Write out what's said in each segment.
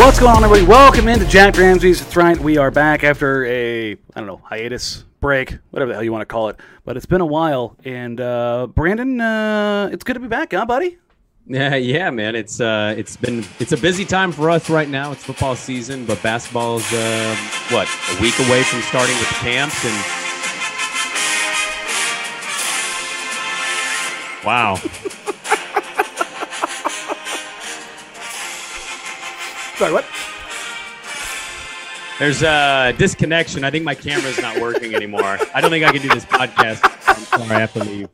What's going on, everybody? Welcome into Jack Ramsey's. Right. We are back after a, I don't know, hiatus, break, whatever the hell you want to call it. But it's been a while. And uh, Brandon, uh, it's good to be back, huh, buddy? Yeah, yeah, man. It's uh, it's been it's a busy time for us right now. It's football season, but basketball's uh, what a week away from starting with the camps and. Wow. Sorry, what? There's a disconnection. I think my camera's not working anymore. I don't think I can do this podcast. I'm sorry, I have to leave.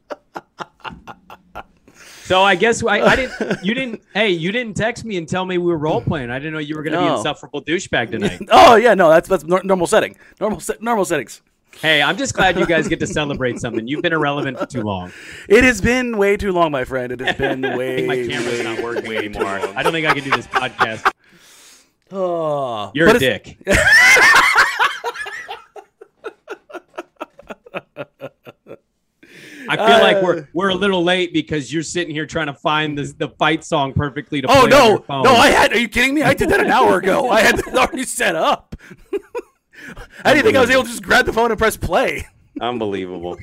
So I guess I, I didn't. You didn't. Hey, you didn't text me and tell me we were role playing. I didn't know you were going to be insufferable douchebag tonight. Oh, yeah, no, that's that's normal setting. Normal se- normal settings. hey, I'm just glad you guys get to celebrate something. You've been irrelevant for too long. It has been way too long, my friend. It has been I way, think my camera's way, not working anymore. I don't think I can do this podcast. Oh, You're a dick. I feel like Uh, we're we're a little late because you're sitting here trying to find the the fight song perfectly to play Oh on no, your phone. no! I had. Are you kidding me? I did that an hour ago. I had it already set up. I didn't think I was able to just grab the phone and press play. Unbelievable.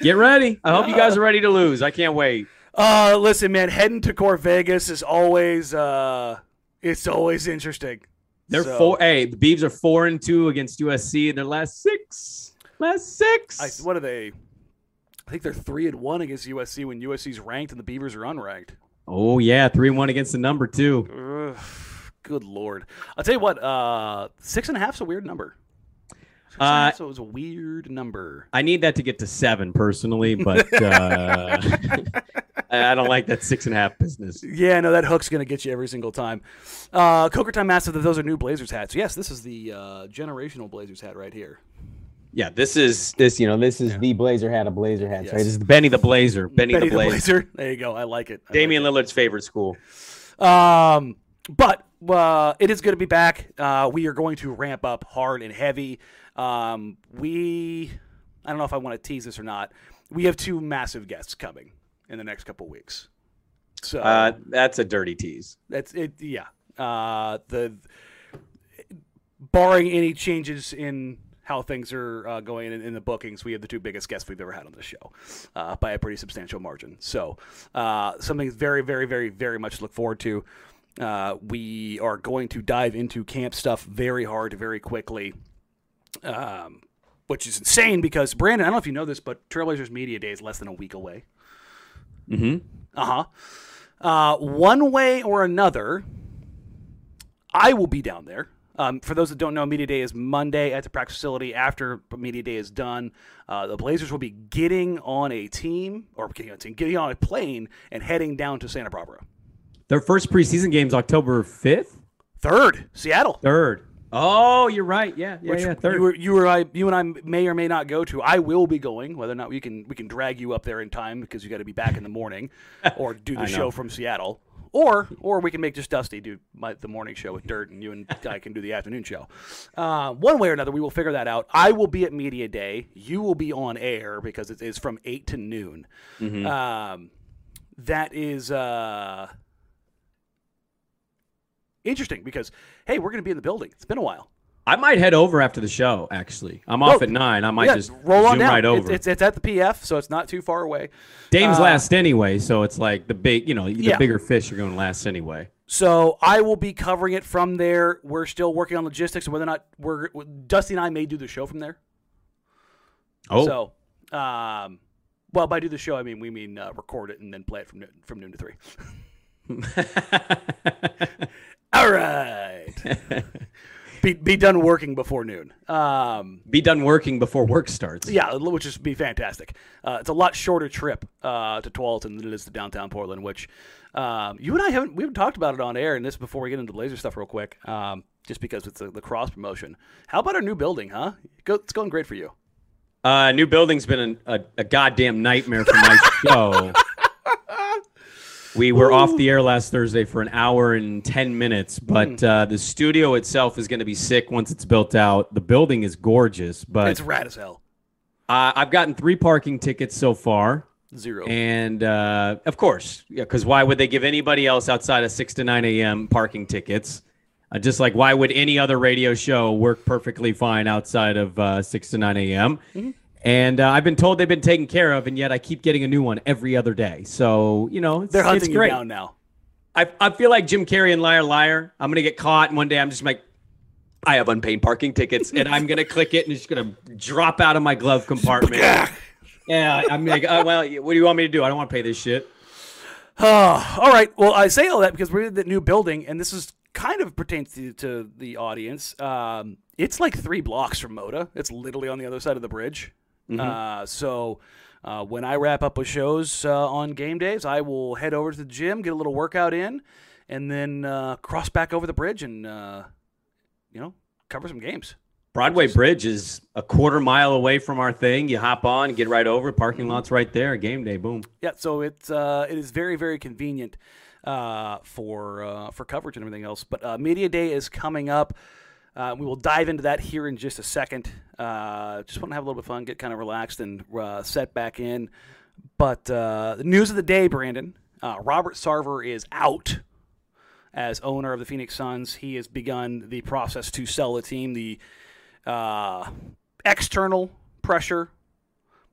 Get ready. I hope you guys are ready to lose. I can't wait. Uh, listen, man, heading to Corvallis is always uh, it's always interesting. They're So- four. Hey, the Beavs are four and two against USC in their last six. Last six. I, what are they? I think they're three and one against USC when USC's ranked and the Beavers are unranked. oh yeah, three and one against the number two. Ugh, good lord! I'll tell you what. Uh, six and a half's a weird number. Six and a Uh, so it was a weird number. I need that to get to seven personally, but uh, I I don't like that six and a half business. Yeah, no, that hook's gonna get you every single time. Uh, Coker Time Massive, that those are new Blazers hats. Yes, this is the uh, generational Blazers hat right here. Yeah, this is this. You know, This is the Blazer hat of Blazer hats, Yes. right? this is Benny the Blazer. Benny, Benny the Blazer. There you go. I like it. I like Damian Lillard's favorite school. Um, but uh, it is going to be back. Uh, we are going to ramp up hard and heavy. Um, we, I don't know if I want to tease this or not. We have two massive guests coming in the next couple weeks. So Uh, that's a dirty tease. that's it. Yeah. Uh, the barring any changes in how things are uh, going in, in the bookings, we have the two biggest guests we've ever had on this show uh, by a pretty substantial margin. So uh, something very, very, very, very much to look forward to. Uh, we are going to dive into camp stuff very hard, very quickly. Um, which is insane because Brandon, I don't know if you know this, but Trailblazers Media Day is less than a week away. Mm-hmm. Uh-huh. Uh One way or another, I will be down there. Um, for those that don't know, Media Day is Monday at the practice facility. After Media Day is done, uh, the Blazers will be getting on a team or getting on a team, getting on a plane and heading down to Santa Barbara. Their first preseason game is October fifth, Third, Seattle. third. Oh, you're right. Yeah, yeah, which yeah. Third. you, were, you were I, you and I may or may not go to. I will be going. Whether or not we can we can drag you up there in time because you got to be back in the morning, or do the I know. show from Seattle, or or we can make just Dusty do my, the morning show with Dirt, and you and I can do the afternoon show. Uh, one way or another, we will figure that out. I will be at media day. You will be on air because it is from eight to noon. Um, that is uh, interesting because hey, we're going to be in the building. It's been a while. I might head over after the show. Actually, I'm off at nine. I might Yeah, just roll on down. right It's- over. It's, it's, at the PF, so it's not too far away. Dame's uh, last anyway, so it's like the big, you know, the Yeah. bigger fish are going to last anyway. So I will be covering it from there. We're still working on logistics and whether or not we're Dusty and I may do the show from there. Oh, So, um, well, by do the show, I mean we mean uh, record it and then play it from noon, from noon to three. All right. be be done working before noon. Um, be done working before work starts. yeah, which is be fantastic. Uh, it's a lot shorter trip uh, to Tualatin than it is to downtown Portland. Which um, you and I haven't we haven't talked about it on air. And this before we get into Blazer stuff real quick, um, just because it's a, the cross promotion. How about our new building, huh? Go, it's going great for you. Uh, new building's been a, a, a goddamn nightmare for my show. We were off the air last Thursday for an hour and 10 minutes, but Hmm. uh, the studio itself is going to be sick once it's built out. The building is gorgeous, but It's rad as hell. uh, I've gotten three parking tickets so far. Zero. And uh, of course, yeah, because why would they give anybody else outside of 6 to 9 a.m. parking tickets? Uh, just like why would any other radio show work perfectly fine outside of uh, 6 to 9 a.m.? Mm-hmm. And uh, I've been told they've been taken care of, and yet I keep getting a new one every other day. So, you know, it's, They're hunting you down now. I, I feel like Jim Carrey and Liar Liar. I'm going to get caught, and one day I'm just like, I have unpaid parking tickets, and I'm going to click it, and it's going to drop out of my glove compartment. yeah, I'm like, oh, well, what do you want me to do? I don't want to pay this shit. Uh, all right. Well, I say all that because we're in the new building, and this is kind of pertains to, to the audience. Um, it's like three blocks from Moda. It's literally on the other side of the bridge. Uh, so uh, when I wrap up with shows uh, on game days, I will head over to the gym, get a little workout in, and then uh, cross back over the bridge and uh, you know cover some games. Broadway Bridge is a quarter mile away from our thing. You hop on, get right over. Parking lot's right there. Game day, boom. Yeah, so it's uh, it is very very convenient uh, for uh, for coverage and everything else. But uh, media day is coming up. Uh, we will dive into that here in just a second. Uh, just want to have a little bit of fun, get kind of relaxed, and uh, set back in. But uh, the news of the day, Brandon, uh, Robert Sarver is out as owner of the Phoenix Suns. He has begun the process to sell the team. The uh, external pressure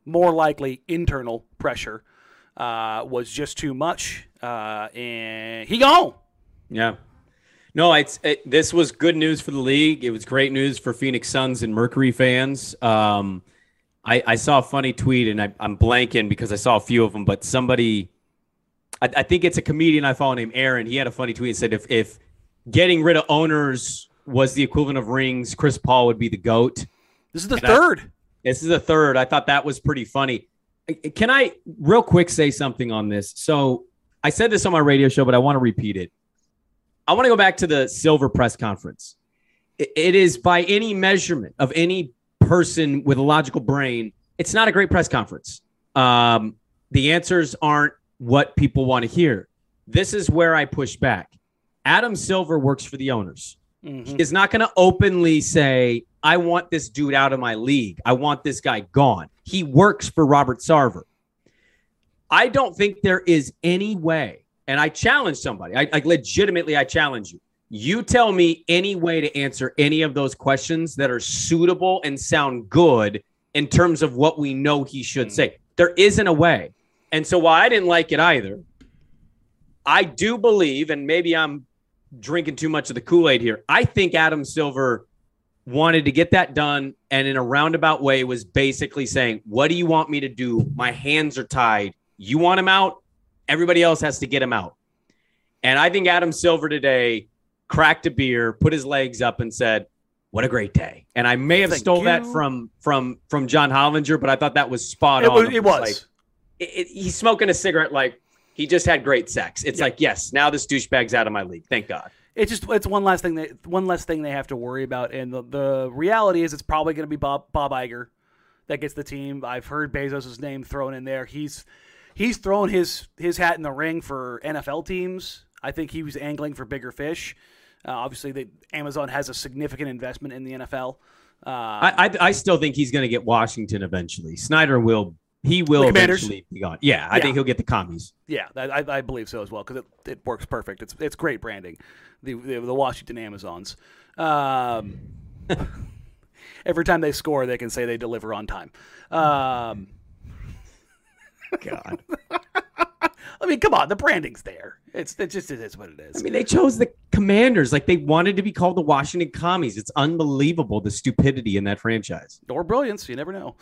more likely internal pressure was just too much, and he gone. Yeah. No, it's it, this was good news for the league. It was great news for Phoenix Suns and Mercury fans. Um, I, I saw a funny tweet, and I, I'm blanking because I saw a few of them. But somebody, I, I think it's a comedian I follow named Aaron. He had a funny tweet and said if if getting rid of owners was the equivalent of rings, Chris Paul would be the goat. This is the And I- third. This is the third. I thought that was pretty funny. Can I real quick say something on this? So I said this on my radio show, but I want to repeat it. I want to go back to the Silver press conference. It is by any measurement of any person with a logical brain, it's not a great press conference. Um, the answers aren't what people want to hear. This is where I push back. Adam Silver works for the owners Mhm. is not going to openly say, I want this dude out of my league. I want this guy gone. He works for Robert Sarver. I don't think there is any way, and I challenge somebody. I, I legitimately, I challenge you. You tell me any way to answer any of those questions that are suitable and sound good in terms of what we know he should hmm. say. There isn't a way. And so while I didn't like it either, I do believe, and maybe I'm drinking too much of the Kool Aid here. I think Adam Silver wanted to get that done and in a roundabout way was basically saying, What do you want me to do? My hands are tied. You want him out? Everybody else has to get him out. And I think Adam Silver today cracked a beer, put his legs up, and said, What a great day. And I may have Thank stole that from from from John Hollinger, but I thought that was spot It on. was. It It was was. like, it, it- he's smoking a cigarette like he just had great sex. It's Yeah. like, yes, now this douchebag's out of my league. Thank God. it's just it's one last thing that one less thing they have to worry about. And the, the reality is, it's probably going to be Bob Bob Iger that gets the team. I've heard Bezos' name thrown in there. He's he's thrown his his hat in the ring for NFL teams. I think he was angling for bigger fish. Uh, obviously, the, Amazon has a significant investment in the NFL. Uh, I, I I still think he's going to get Washington eventually. Snyder will he will eventually be gone. Yeah, I Yeah. think he'll get the commies. Yeah, I, I believe so as well because it, it works perfect. It's it's great branding, the the, the Washington Amazons. Um, every time they score, they can say they deliver on time. Um, God. I mean, come on, the branding's there. It's it just it is what it is. I mean, they chose the Commanders like they wanted to be called the Washington Commies. It's unbelievable the stupidity in that franchise. or brilliance. You never know.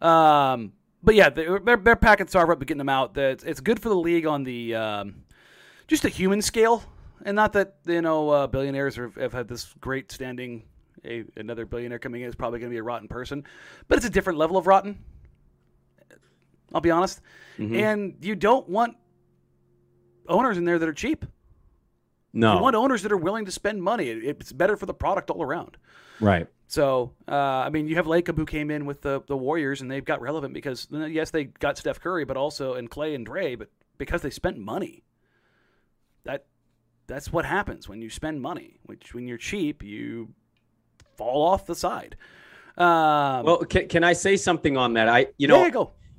Um, but yeah, they're, they're, packing Sarver up and getting them out. That it's good for the league on the um, just a human scale, and not that you know uh, billionaires have, have had this great standing. A, another billionaire coming in is probably going to be a rotten person, but it's a different level of rotten. I'll be honest, and you don't want owners in there that are cheap. No, You want owners that are willing to spend money. It's better for the product all around. right. So, uh, I mean, you have Lacob who came in with the, the Warriors, and they've got relevant because uh, yes, they got Steph Curry, but also and Clay and Dre, but because they spent money. That that's what happens when you spend money. Which when you're cheap, you fall off the side. Um, Well, can, can I say something on that? I you know you go.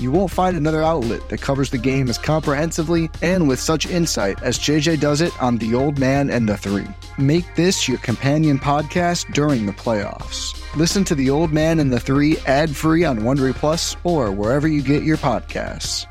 You won't find another outlet that covers the game as comprehensively and with such insight as JJ does it on The Old Man and the Three. Make this your companion podcast during the playoffs. Listen to The Old Man and the Three ad free on Wondery Plus or wherever you get your podcasts.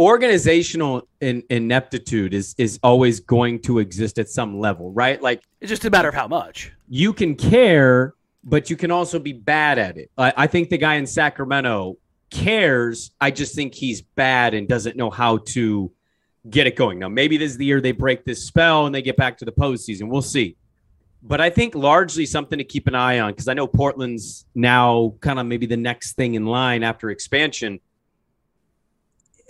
Organizational in, ineptitude is is always going to exist at some level, right? Like It's just a matter of how much. you can care, but you can also be bad at it. I, I think the guy in Sacramento cares. I just think he's bad and doesn't know how to get it going. Now, maybe this is the year they break this spell and they get back to the postseason. We'll see. But I think largely something to keep an eye on because I know Portland's now kind of maybe the next thing in line after expansion.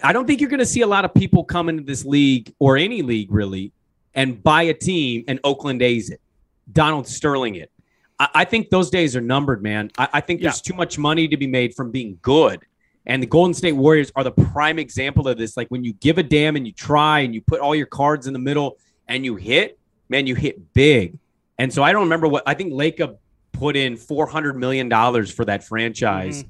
I don't think you're going to see a lot of people come into this league or any league really and buy a team and Oakland A's it, Donald Sterling it. I, I think those days are numbered, man. I, I think there's too much money to be made from being good. And the Golden State Warriors are the prime example of this. Like when you give a damn and you try and you put all your cards in the middle and you hit, man, you hit big. And so I don't remember what I think Lacob put in $400 million for that franchise.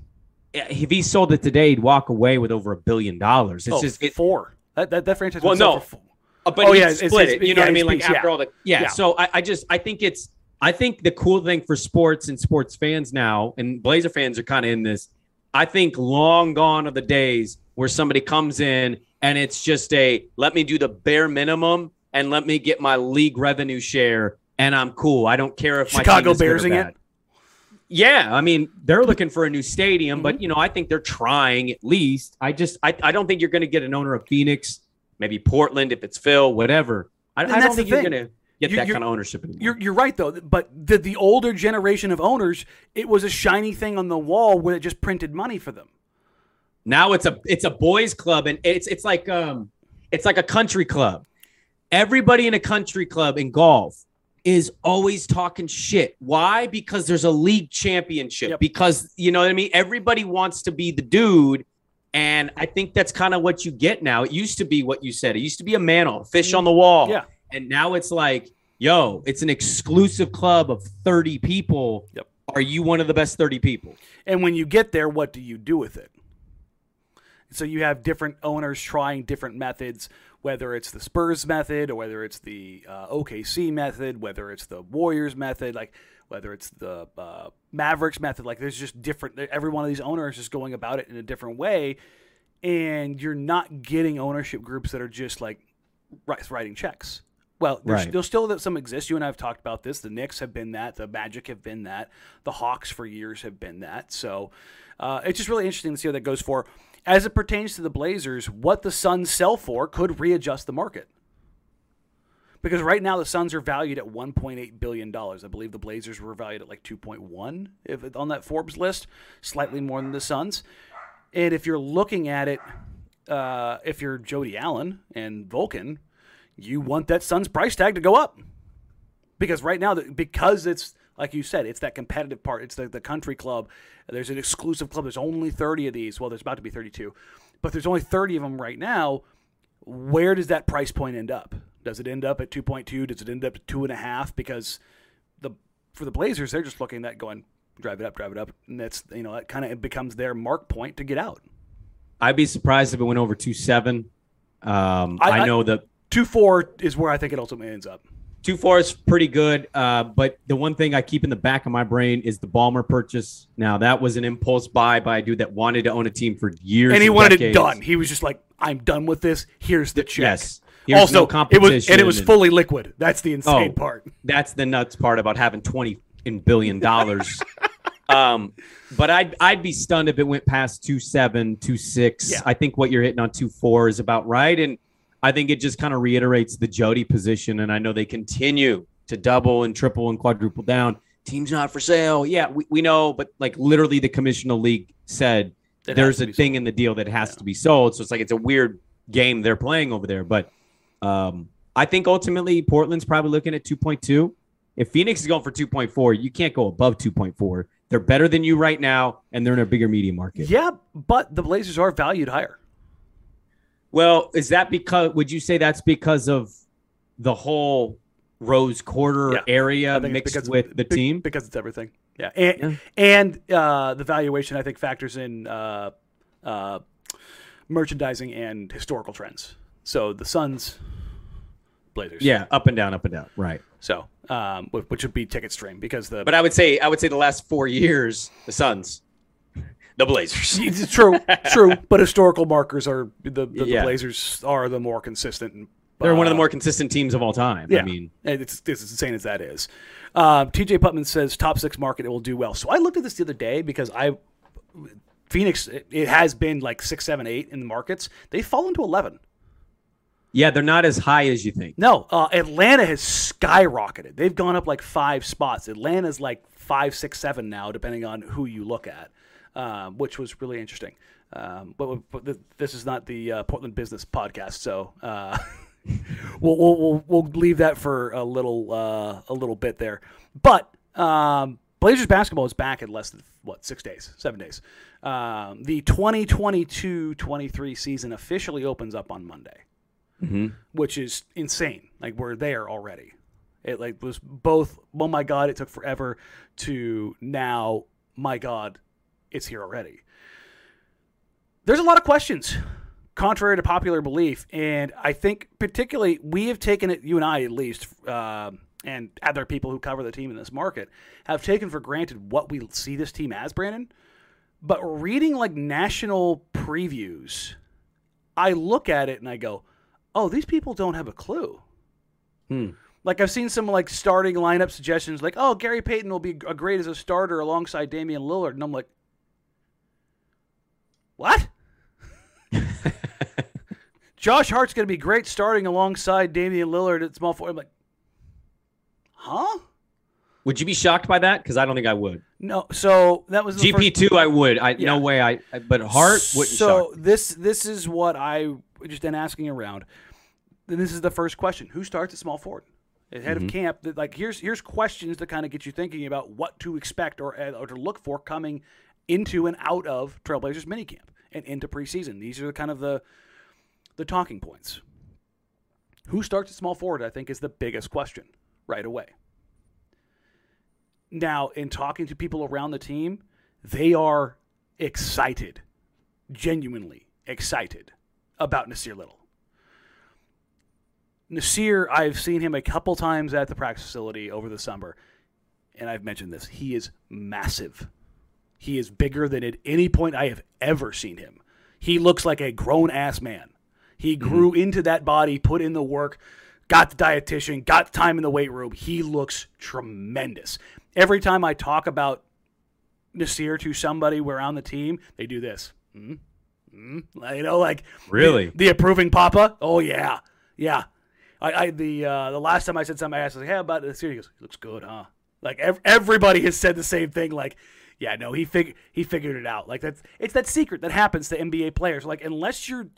If he sold it today, he'd walk away with over a billion dollars. It's oh, just it, four. That, that, that franchise. Well, no. four. uh, but Oh, yeah, split it's- it. You know what I mean? Like after yeah. all the yeah. Yeah. So I, I just I think it's I think the cool thing for sports and sports fans now, and Blazer fans are kind of in this. I think long gone are the days where somebody comes in and it's just a let me do the bare minimum and let me get my league revenue share and I'm cool. I don't care if my Chicago team is good or Bearsing it? Yeah, I mean they're looking for a new stadium, Mm-hmm. but you know I think they're trying at least. I just I, I don't think you're going to get an owner of Phoenix, maybe Portland if it's Phil, whatever. I, I don't think you're going to get You- that kind of ownership anymore. You're, you're right though, but the the older generation of owners, it was a shiny thing on the wall where it just printed money for them. Now it's a it's a boys club and it's it's like um it's like a country club. Everybody in a country club in golf is always talking shit. Why? Because there's a league championship. Yep. Because you know what I mean? Everybody wants to be the dude. And I think that's kind of what you get now. It used to be what you said. It used to be a mantle, fish on the wall. Yeah. And now it's like, yo, it's an exclusive club of 30 people. Yep. Are you one of the best 30 people? And when you get there, what do you do with it? So you have different owners trying different methods. whether it's the Spurs method or whether it's the uh, OKC method, whether it's the Warriors method, like whether it's the uh, Mavericks method. Like there's just different. Every one of these owners is going about it in a different way, and you're not getting ownership groups that are just like writing checks. Well, there's, Right. there'll still some exist. You and I have talked about this. The Knicks have been that. The Magic have been that. The Hawks for years have been that. So uh, it's just really interesting to see how that goes for. As it pertains to the Blazers, what the Suns sell for could readjust the market. Because right now the Suns are valued at 1.8 billion dollars. I believe the Blazers were valued at like 2.1 if on that Forbes list, slightly more than the Suns. And if you're looking at it, uh, if you're Jody Allen and Vulcan, you want that Suns price tag to go up because right now, because it's like you said, it's that competitive part. It's the, the country club. There's an exclusive club. There's only 30 of these. Well, there's about to be 32, but there's only 30 of them right now. Where does that price point end up? Does it end up at 2.2? Does it end up at two and a half? Because the for the Blazers, they're just looking at that going drive it up, drive it up, and that's you know that kind of becomes their mark point to get out. I'd be surprised if it went over two seven. Um, I, I- know that Two four is where I think it ultimately ends up. two four is pretty good, uh, but the one thing I keep in the back of my brain is the Ballmer purchase. Now that was an impulse buy by a dude that wanted to own a team for years, and he wanted decades. it done. He was just like, "I'm done with this. Here's the check." Yes. Here's also, no it was and it was and- fully liquid. That's the insane Oh. part. That's the nuts part about having twenty in billion dollars. um, but I'd I'd be stunned if it went past two seven, two six. Yeah. I think what you're hitting on two four is about right, and I think it just kind of reiterates the Jody position. And I know they continue to double and triple and quadruple down. Team's not for sale. Yeah, we, we know, but like literally, the commissioner league said It there's a be thing in the deal that has to be sold. So it's like it's a weird game they're playing over there. But um, I think ultimately Portland's probably looking at 2.2. If Phoenix is going for 2.4, you can't go above 2.4. They're better than you right now, and they're in a bigger media market. Yeah, but the Blazers are valued higher. Well, is that because? Would you say that's because of the whole Rose Quarter Yeah. area mixed because- with the be- team? because it's everything. Yeah, and Yeah. and uh, the valuation I think factors in uh, uh, merchandising and historical trends. So the Suns, Blazers. Yeah, up and down, up and down. Right. So um, which would be ticket stream because the But I would say I would say the last four years, the Suns, the Blazers. It's true, true. But historical markers are the, the, the Blazers are the more consistent. They're one of the uh, more consistent teams of all time. Yeah, I mean, and it's, it's as insane as that is. Um, TJ Putman says top six market it will do well. So I looked at this the other day because I Phoenix it, has been like six, seven, eight in the markets. They've fallen to eleven. yeah, they're not as high as you think. No, uh, Atlanta has skyrocketed. They've gone up like five spots. Atlanta's like five, six, seven now, depending on who you look at, um, which was really interesting. Um, but, but th- this is not the uh, Portland Business Podcast, so uh, we'll, we'll, we'll we'll leave that for a little uh, a little bit there. But um, Blazers basketball is back in less than what six days, seven days. Um, the 2022-23 season officially opens up on Monday which is insane. Like we're there already. It like was both. Oh my god, it took forever. To now, my god, it's here already. There's a lot of questions, contrary to popular belief, and I think particularly we have taken it. You and I, at least, uh, and other people who cover the team in this market, have taken for granted what we see this team as, Brandon. But reading like national previews, I look at it and I go, "Oh, these people don't have a clue." Hmm. Like I've seen some like starting lineup suggestions, like, "Oh, Gary Payton will be great as a starter alongside Damian Lillard," and I'm like, "What?" Josh Hart's going to be great starting alongside Damian Lillard at small forward. I'm like, "Huh?" Would you be shocked by that? Because I don't think I would. No. So that was the GP two, I would. I Yeah. no way. I, I but Hart wouldn't so this this is what I just been asking around. Then this is the first question: Who starts at small forward? Head Mm-hmm. of camp, like here's here's questions to kind of get you thinking about what to expect or or to look for coming into and out of Trailblazers minicamp and into preseason. These are kind of the the talking points. Who starts at small forward? I think is the biggest question right away. Now, in talking to people around the team, they are excited, genuinely excited about Nassir Little. Nassir, I've seen him a couple times at the practice facility over the summer, and I've mentioned this. He is massive. He is bigger than at any point I have ever seen him. He looks like a grown ass man. He grew into that body, put in the work, got the dietitian, got time in the weight room. He looks tremendous. Every time I talk about Nassir to somebody around the team, they do this. Mm, mm, you know, like Really? the, the approving papa. Oh yeah, yeah. I, I the uh, the last time I said something, I asked, like, "Hey, about Nassir?" He goes, "He looks good, huh?" Like ev- everybody has said the same thing. Like, yeah, no, he fig- he figured it out. Like that's it's that secret that happens to NBA players. Like unless you're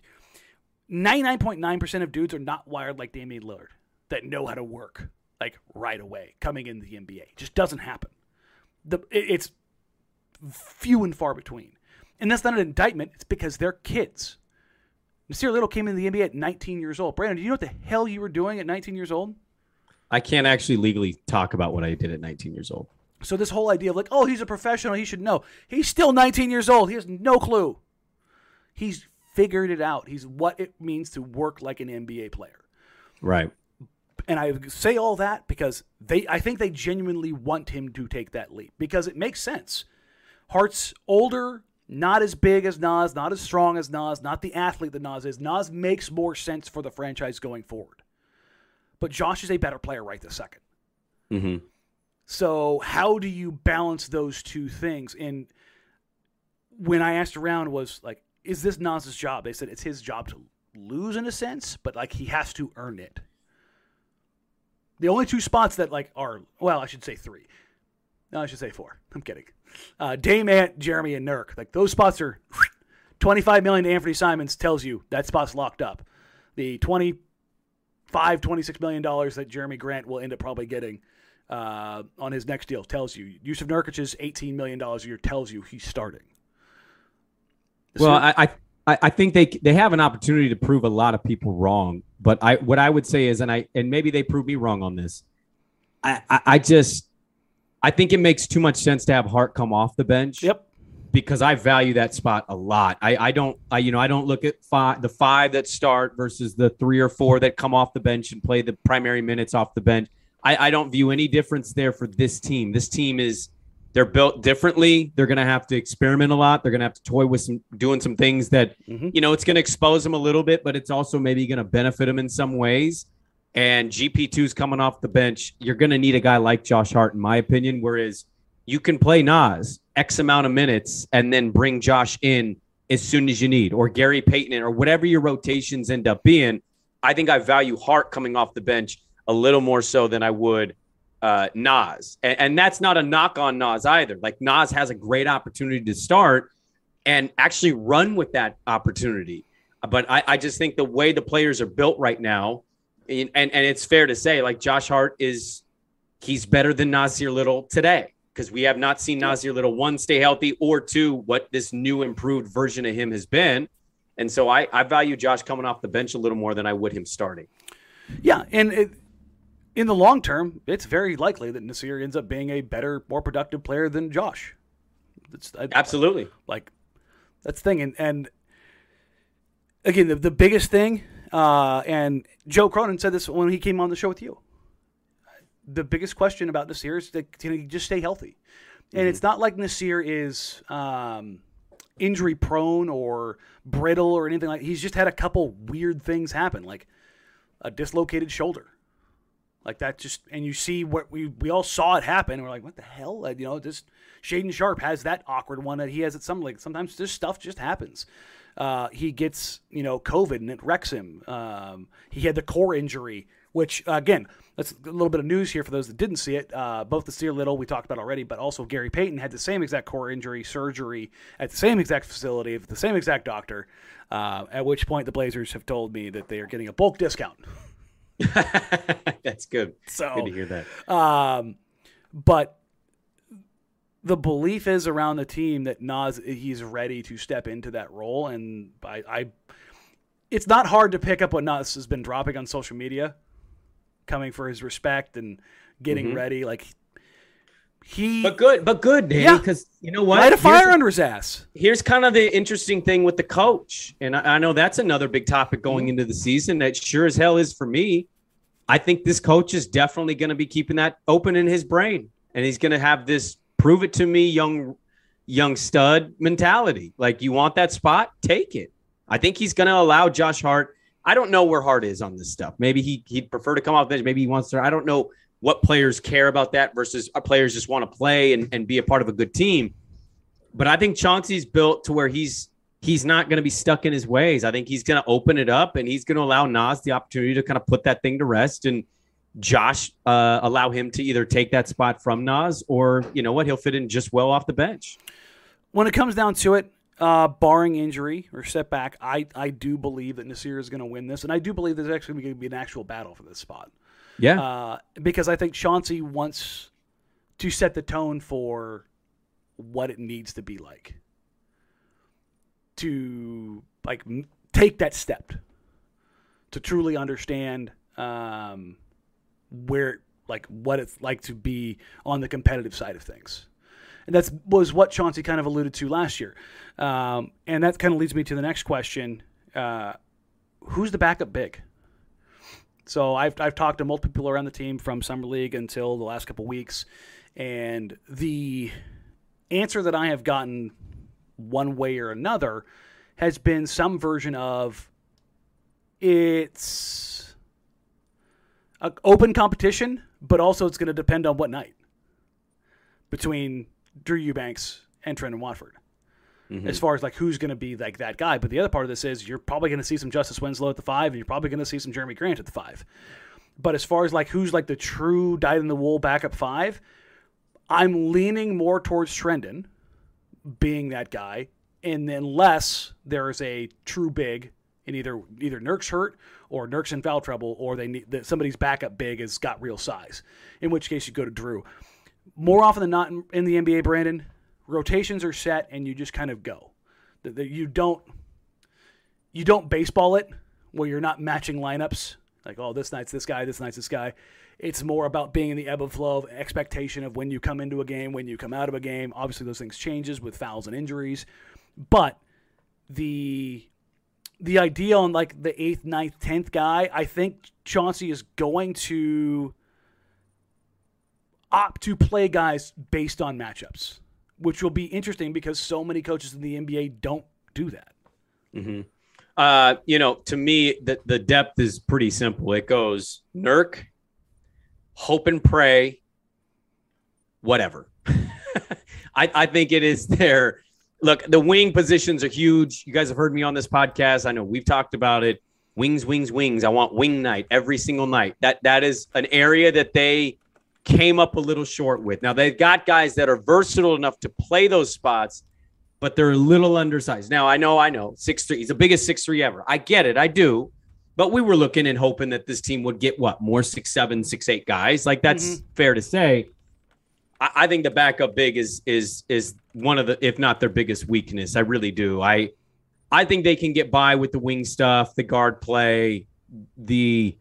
99.9% of dudes are not wired like Damian Lillard that know how to work like right away coming into the NBA. It just doesn't happen. The it- it's few and far between. And that's not an indictment. It's because they're kids. Nassir Little came into the NBA at 19 years old. Brandon, do you know what the hell you were doing at 19 years old? I can't actually legally talk about what I did at 19 years old. So this whole idea of like, oh, he's a professional, he should know. He's still 19 years old. He has no clue. He's figured it out. He's what it means to work like an NBA player. Right. And I say all that because they I think they genuinely want him to take that leap because it makes sense. Hart's older, not as big as Nas, not as strong as Nas, not the athlete that Nas is. Nas makes more sense for the franchise going forward. But Josh is a better player right this second. Mm-hmm. So how do you balance those two things? And when I asked around was like, is this Nas's job? They said it's his job to lose in a sense, but like he has to earn it. The only two spots that like are well, I should say three. No, I should say four. I'm kidding. Uh, Dame, Ant, Jerami, and Nurk. Like those spots are 25 million to Anfernee Simons tells you that spot's locked up. The 25, 26 million dollars that Jerami Grant will end up probably getting uh, on his next deal tells you. Jusuf Nurkic's 18 million dollars a year tells you he's starting. Well, I, I I I think they they have an opportunity to prove a lot of people wrong. But I what I would say is, and I and maybe they prove me wrong on this. I I, I just I think it makes too much sense to have Hart come off the bench. Yep. Because I value that spot a lot. I, I don't I you know I don't look at five the five that start versus the three or four that come off the bench and play the primary minutes off the bench. I, I don't view any difference there for this team. This team is they're built differently. They're going to have to experiment a lot. They're going to have to toy with some doing some things that Mhm. you know it's going to expose them a little bit, but it's also maybe going to benefit them in some ways. And GP2's coming off the bench. You're going to need a guy like Josh Hart, in my opinion. Whereas you can play Nas X amount of minutes and then bring Josh in as soon as you need, or Gary Payton, or whatever your rotations end up being. I think I value Hart coming off the bench a little more so than I would uh, Nas. And, and that's not a knock on Nas either. Like Nas has a great opportunity to start and actually run with that opportunity. But I, I just think the way the players are built right now, and, and, and it's fair to say, like Josh Hart is, he's better than Nassir Little today because we have not seen Nassir Little one stay healthy or two what this new improved version of him has been. And so I, I value Josh coming off the bench a little more than I would him starting. Yeah, and it, in the long term, it's very likely that Nassir ends up being a better, more productive player than Josh. I, Absolutely. like that's the thing, and and again, the, the biggest thing, uh, and Joe Cronin said this when he came on the show with you. The biggest question about Nassir is that can he just stay healthy? And it's not like Nassir is um, injury prone or brittle or anything like. He's just had a couple weird things happen, like a dislocated shoulder. Like that just and you see what we we all saw it happen. We're like, what the hell? Like, you know, just Shaedon Sharpe has that awkward one that he has at some like sometimes this stuff just happens. Uh, he gets you know COVID and it wrecks him. Um, he had the core injury, which again, that's a little bit of news here for those that didn't see it. Uh, both Nassir Little we talked about already, but also Gary Payton had the same exact core injury surgery at the same exact facility the same exact doctor. Uh, at which point the Blazers have told me that they are getting a bulk discount. That's good. So Good to hear that. um, but the belief is around the team that Nas he's ready to step into that role, and I, I it's not hard to pick up what Nas has been dropping on social media, coming for his respect and getting Mhm. ready. Like he But good, but good, Danny, Yeah. because you know what? light a fire the- under his ass. here's kind of the interesting thing with the coach, and I, I know that's another big topic going into the season. That sure as hell is for me. I think this coach is definitely going to be keeping that open in his brain, and he's going to have this prove it to me, young young stud mentality. Like you want that spot, take it. I think he's going to allow Josh Hart. I don't know where Hart is on this stuff. Maybe he he'd prefer to come off bench. Maybe he wants to. I don't know what players care about that versus players just want to play and, and be a part of a good team. But I think Chauncey's built to where he's he's not going to be stuck in his ways. I think he's going to open it up and he's going to allow Nas the opportunity to kind of put that thing to rest and Josh uh, allow him to either take that spot from Nas or you know what he'll fit in just well off the bench. When it comes down to it, uh, barring injury or setback, I, I do believe that Nassir is going to win this, and I do believe there's actually going to be an actual battle for this spot. Yeah, uh, because I think Chauncey wants to set the tone for what it needs to be like to like take that step to truly understand um, where like what it's like to be on the competitive side of things and that was what Chauncey kind of alluded to last year. Um, and that kind of leads me to the next question: uh, Who's the backup big? So I've I've talked to multiple people around the team from summer league until the last couple weeks, and the answer that I have gotten one way or another has been some version of it's an open competition, but also it's going to depend on what night between Drew Eubanks and Trendon Watford. Mm-hmm. As far as like who's going to be like that guy, but the other part of this is you're probably going to see some Justice Winslow at the five, and you're probably going to see some Jerami Grant at the five. But as far as like who's like the true dyed in the wool backup five, I'm leaning more towards Trendon being that guy, and then less there is a true big in either either Nurk's hurt or Nurk's in foul trouble or they need that somebody's backup big has got real size. In which case you go to Drew more often than not in, in the NBA, Brandon, rotations are set and you just kind of go. That you don't you don't baseball it where you're not matching lineups like oh this night's this guy, this night's this guy. It's more about being in the ebb and flow of expectation of when you come into a game, when you come out of a game. Obviously, those things changes with fouls and injuries, but the the idea on like the eighth, ninth, tenth guy, I think Chauncey is going to opt to play guys based on matchups, which will be interesting because so many coaches in the NBA don't do that. Mm-hmm. Uh, you know, to me, the, the depth is pretty simple. It goes Nurk, hope and pray, whatever. I, I think it is there. Look, the wing positions are huge. You guys have heard me on this podcast. I know we've talked about it. Wings, wings, wings. I want wing night every single night. That that is an area that they came up a little short with. Now they've got guys that are versatile enough to play those spots, but they're a little undersized. Now I know, I know, six three. He's the biggest six three ever. I get it, I do. But we were looking and hoping that this team would get what more six seven, six eight guys. Like that's mm-hmm. fair to say. I, I think the backup big is is is one of the, if not their biggest weakness. I really do. I I think they can get by with the wing stuff, the guard play, the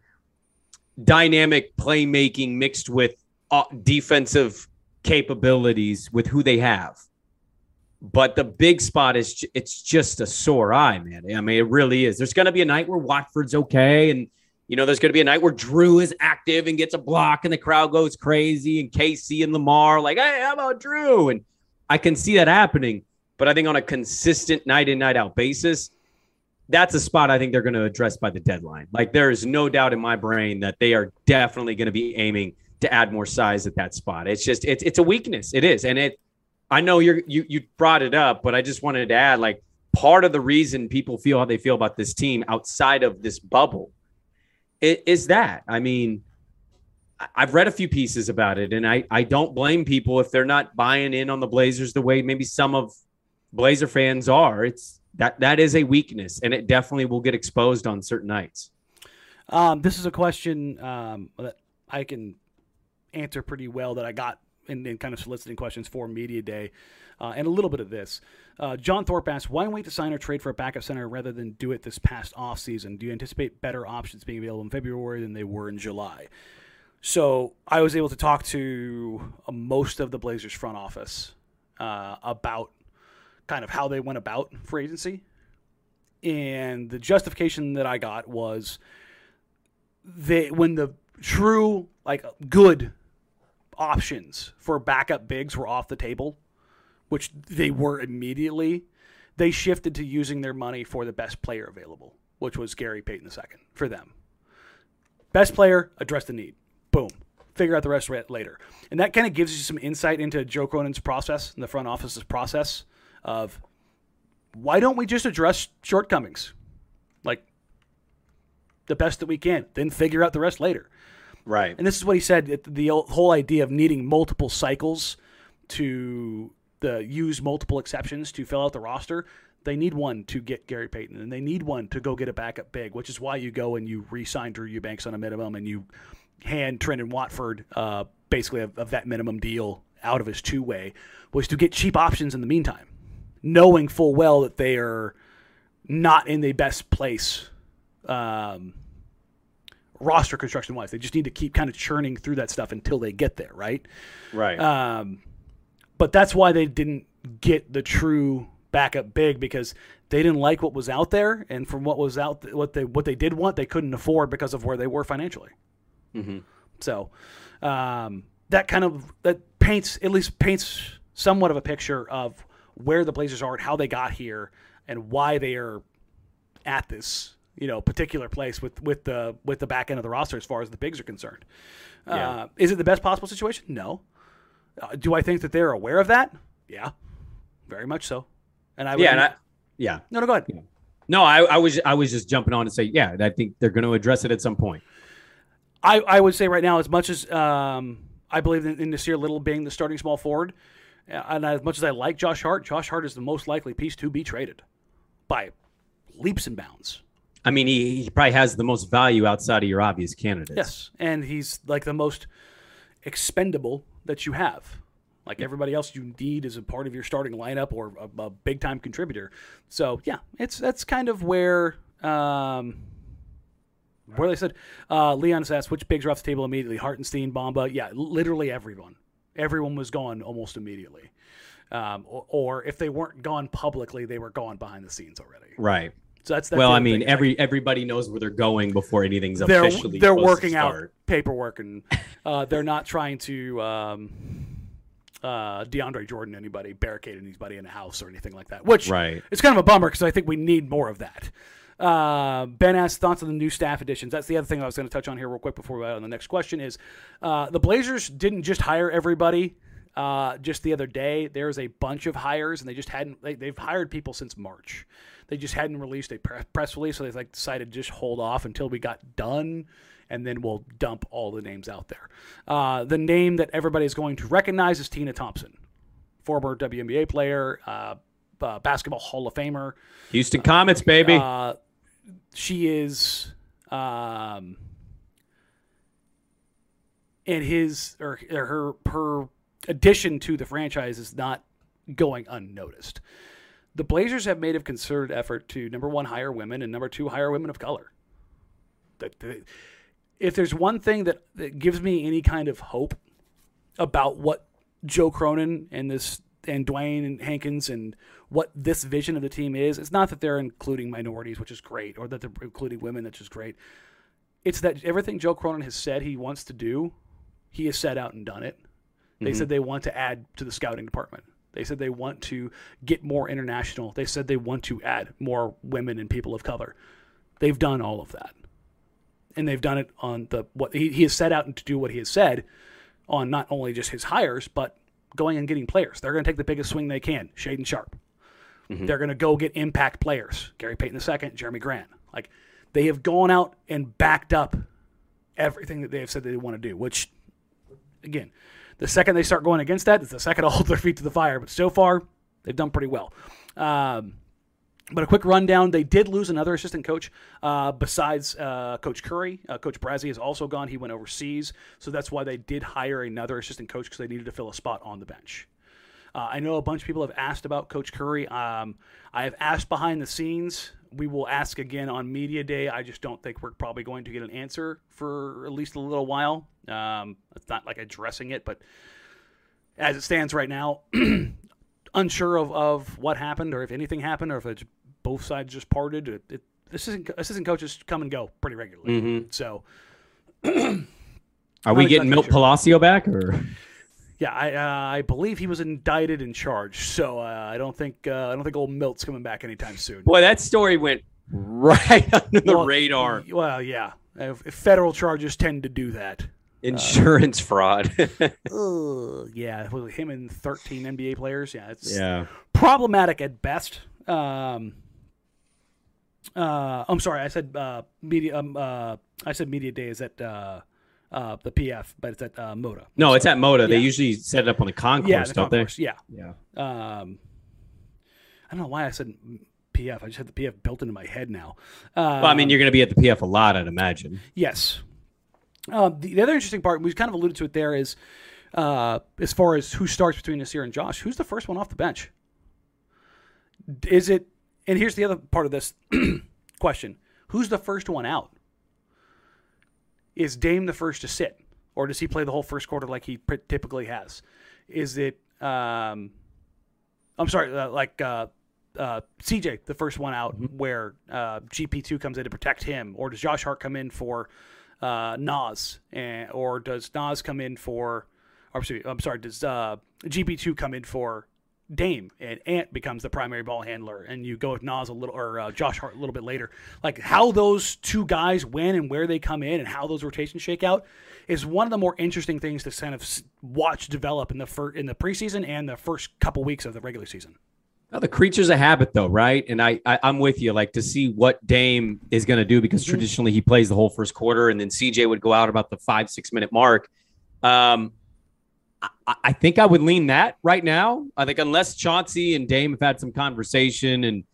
dynamic playmaking mixed with Uh, defensive capabilities with who they have. But the big spot is it's just a sore eye, man. I mean, it really is. There's going to be a night where Watford's okay, and you know, there's going to be a night where Drew is active and gets a block, and the crowd goes crazy, and Casey and Lamar like, hey, how about Drew? And I can see that happening. But I think on a consistent night in night out basis, that's a spot I think they're going to address by the deadline. Like there is no doubt in my brain that they are definitely going to be aiming to add more size at that spot. It's just it's it's a weakness. It is, and it. I know you're you you brought it up, but I just wanted to add like part of the reason people feel how they feel about this team outside of this bubble is that. I mean, I've read a few pieces about it, and I I don't blame people if they're not buying in on the Blazers the way maybe some of Blazer fans are. It's that that is a weakness, and it definitely will get exposed on certain nights. Um, this is a question um, that I can answer pretty well that I got in, in kind of soliciting questions for Media Day, uh, and a little bit of this. Uh, John Thorpe asked, why wait to sign or trade for a backup center rather than do it this past offseason? Do you anticipate better options being available in February than they were in July? So I was able to talk to uh, most of the Blazers front office uh, about kind of how they went about free agency. And the justification that I got was that when the true like good options for backup bigs were off the table, which they were immediately, they shifted to using their money for the best player available, which was Gary Payton II for them. Best player, address the need. Boom. Figure out the rest later. And that kind of gives you some insight into Joe Cronin's process and the front office's process of why don't we just address shortcomings? Like the best that we can, then figure out the rest later. Right. And this is what he said the whole idea of needing multiple cycles to the use multiple exceptions to fill out the roster. They need one to get Gary Payton, and they need one to go get a backup big, which is why you go and you re-sign Drew Eubanks on a minimum, and you hand Trendon Watford uh, basically of, of that minimum deal out of his two-way, was to get cheap options in the meantime, knowing full well that they are not in the best place um, roster construction wise. They just need to keep kind of churning through that stuff until they get there, right? Right. Um, but that's why they didn't get the true backup big because they didn't like what was out there, and from what was out, what they what they did want, they couldn't afford because of where they were financially. Mm-hmm. So um, that kind of that paints at least paints somewhat of a picture of where the Blazers are and how they got here and why they are at this you know particular place with with the with the back end of the roster as far as the bigs are concerned. Yeah. Uh, is it the best possible situation? No. Uh, do I think that they're aware of that? Yeah, very much so. And I would, yeah, and I, yeah. no, no, go ahead. No, I, I was I was just jumping on to say, yeah, I think they're going to address it at some point. I, I would say right now, as much as um, I believe in, in Nassir Little being the starting small forward, uh, and as much as I like Josh Hart, Josh Hart is the most likely piece to be traded by leaps and bounds. I mean, he, he probably has the most value outside of your obvious candidates. Yes, and he's like the most expendable that you have. Like everybody else, you need as a part of your starting lineup or a, a big time contributor. So yeah, it's that's kind of where um, where they said uh, Leon has asked which bigs are off the table immediately. Hartenstein, Bamba, yeah, literally everyone. Everyone was gone almost immediately. Um, or, or if they weren't gone publicly, they were gone behind the scenes already. Right. So that's, that's well, I mean, thing. every everybody knows where they're going before anything's they're officially. they're working out paperwork and uh, they're not trying to um, uh, DeAndre Jordan anybody barricade anybody in a house or anything like that. Which Right. it's kind of a bummer because I think we need more of that. Uh, ben asked thoughts on the new staff additions. That's the other thing I was going to touch on here real quick before we go on the next question. Is uh, the Blazers didn't just hire everybody uh, just the other day. There's a bunch of hires, and they just hadn't. They, they've hired people since March. They just hadn't released a pre- press release, so they like decided to just hold off until we got done, and then we'll dump all the names out there. Uh, the name that everybody is going to recognize is Tina Thompson, former WNBA player, uh, uh, basketball Hall of Famer. Houston Comets, baby. Uh, she is, um, and his or, or her her addition to the franchise is not going unnoticed. The Blazers have made a concerted effort to number one hire women and number two hire women of color. If there's one thing that, that gives me any kind of hope about what Joe Cronin and this and Dewayne and Hankins and what this vision of the team is, it's not that they're including minorities, which is great, or that they're including women, which is great. It's that everything Joe Cronin has said he wants to do, he has set out and done it. They mm-hmm. said they want to add to the scouting department. They said they want to get more international. They said they want to add more women and people of color. They've done all of that. And they've done it on the what he, he has set out to do what he has said on not only just his hires, but going and getting players. They're going to take the biggest swing they can. Shaedon Sharpe. Mm-hmm. They're going to go get impact players. Gary Payton II, Jerami Grant. Like they have gone out and backed up everything that they have said they want to do. Which, again, the second they start going against that, it's the second to hold their feet to the fire. But so far, they've done pretty well. Um, but a quick rundown: they did lose another assistant coach uh, besides uh, Coach Curry. Uh, coach Brazzi is also gone; he went overseas, so that's why they did hire another assistant coach because they needed to fill a spot on the bench. Uh, I know a bunch of people have asked about Coach Curry. Um, I have asked behind the scenes. We will ask again on media day. I just don't think we're probably going to get an answer for at least a little while. Um, it's not like addressing it, but as it stands right now, unsure of, of what happened or if anything happened or if it's both sides just parted. It, it, assistant, assistant coaches come and go pretty regularly. So Are we getting Milt sure. Palacio back or? Yeah, I uh, I believe he was indicted and charged. So uh, I don't think uh, I don't think old Milt's coming back anytime soon. Boy, that story went right under the Well, radar. Well, yeah, Uh, federal charges tend to do that. Insurance fraud. Ugh, yeah, with him and 13 NBA players. Yeah, it's yeah. problematic at best. Um, uh, I'm sorry, I said uh, media. Um, uh, I said media day is at uh, uh, the PF, but it's at uh, Moda. No, it's at Moda. They usually set it up on the concourse, yeah, the don't concourse, Yeah. they? Yeah. Um, I don't know why I said PF. I just had the PF built into my head now. Um, Well, I mean, you're going to be at the PF a lot, I'd imagine. Yes. Um, the, the other interesting part, we kind of alluded to it there, is uh, as far as who starts between Nassir and Josh, who's the first one off the bench? Is it, and here's the other part of this question who's the first one out? Is Dame the first to sit, or does he play the whole first quarter like he pr- typically has? Is it, um, I'm sorry, uh, like uh, uh, CJ, the first one out, where uh, GP2 comes in to protect him, or does Josh Hart come in for uh, Nas, and, or does Nas come in for, or I'm sorry, does uh, GP2 come in for Dame, and Ant becomes the primary ball handler, and you go with Nas a little, or uh, Josh Hart a little bit later. Like how those two guys, when and where they come in, and how those rotations shake out, is one of the more interesting things to kind of watch develop in the fir- in the preseason and the first couple weeks of the regular season. Now, the creature's a habit, though, right? And I, I I'm with you. Like to see what Dame is going to do because traditionally he plays the whole first quarter, and then CJ would go out about the five six minute mark. Um, I, think I would lean that right now. I think unless Chauncey and Dame have had some conversation, and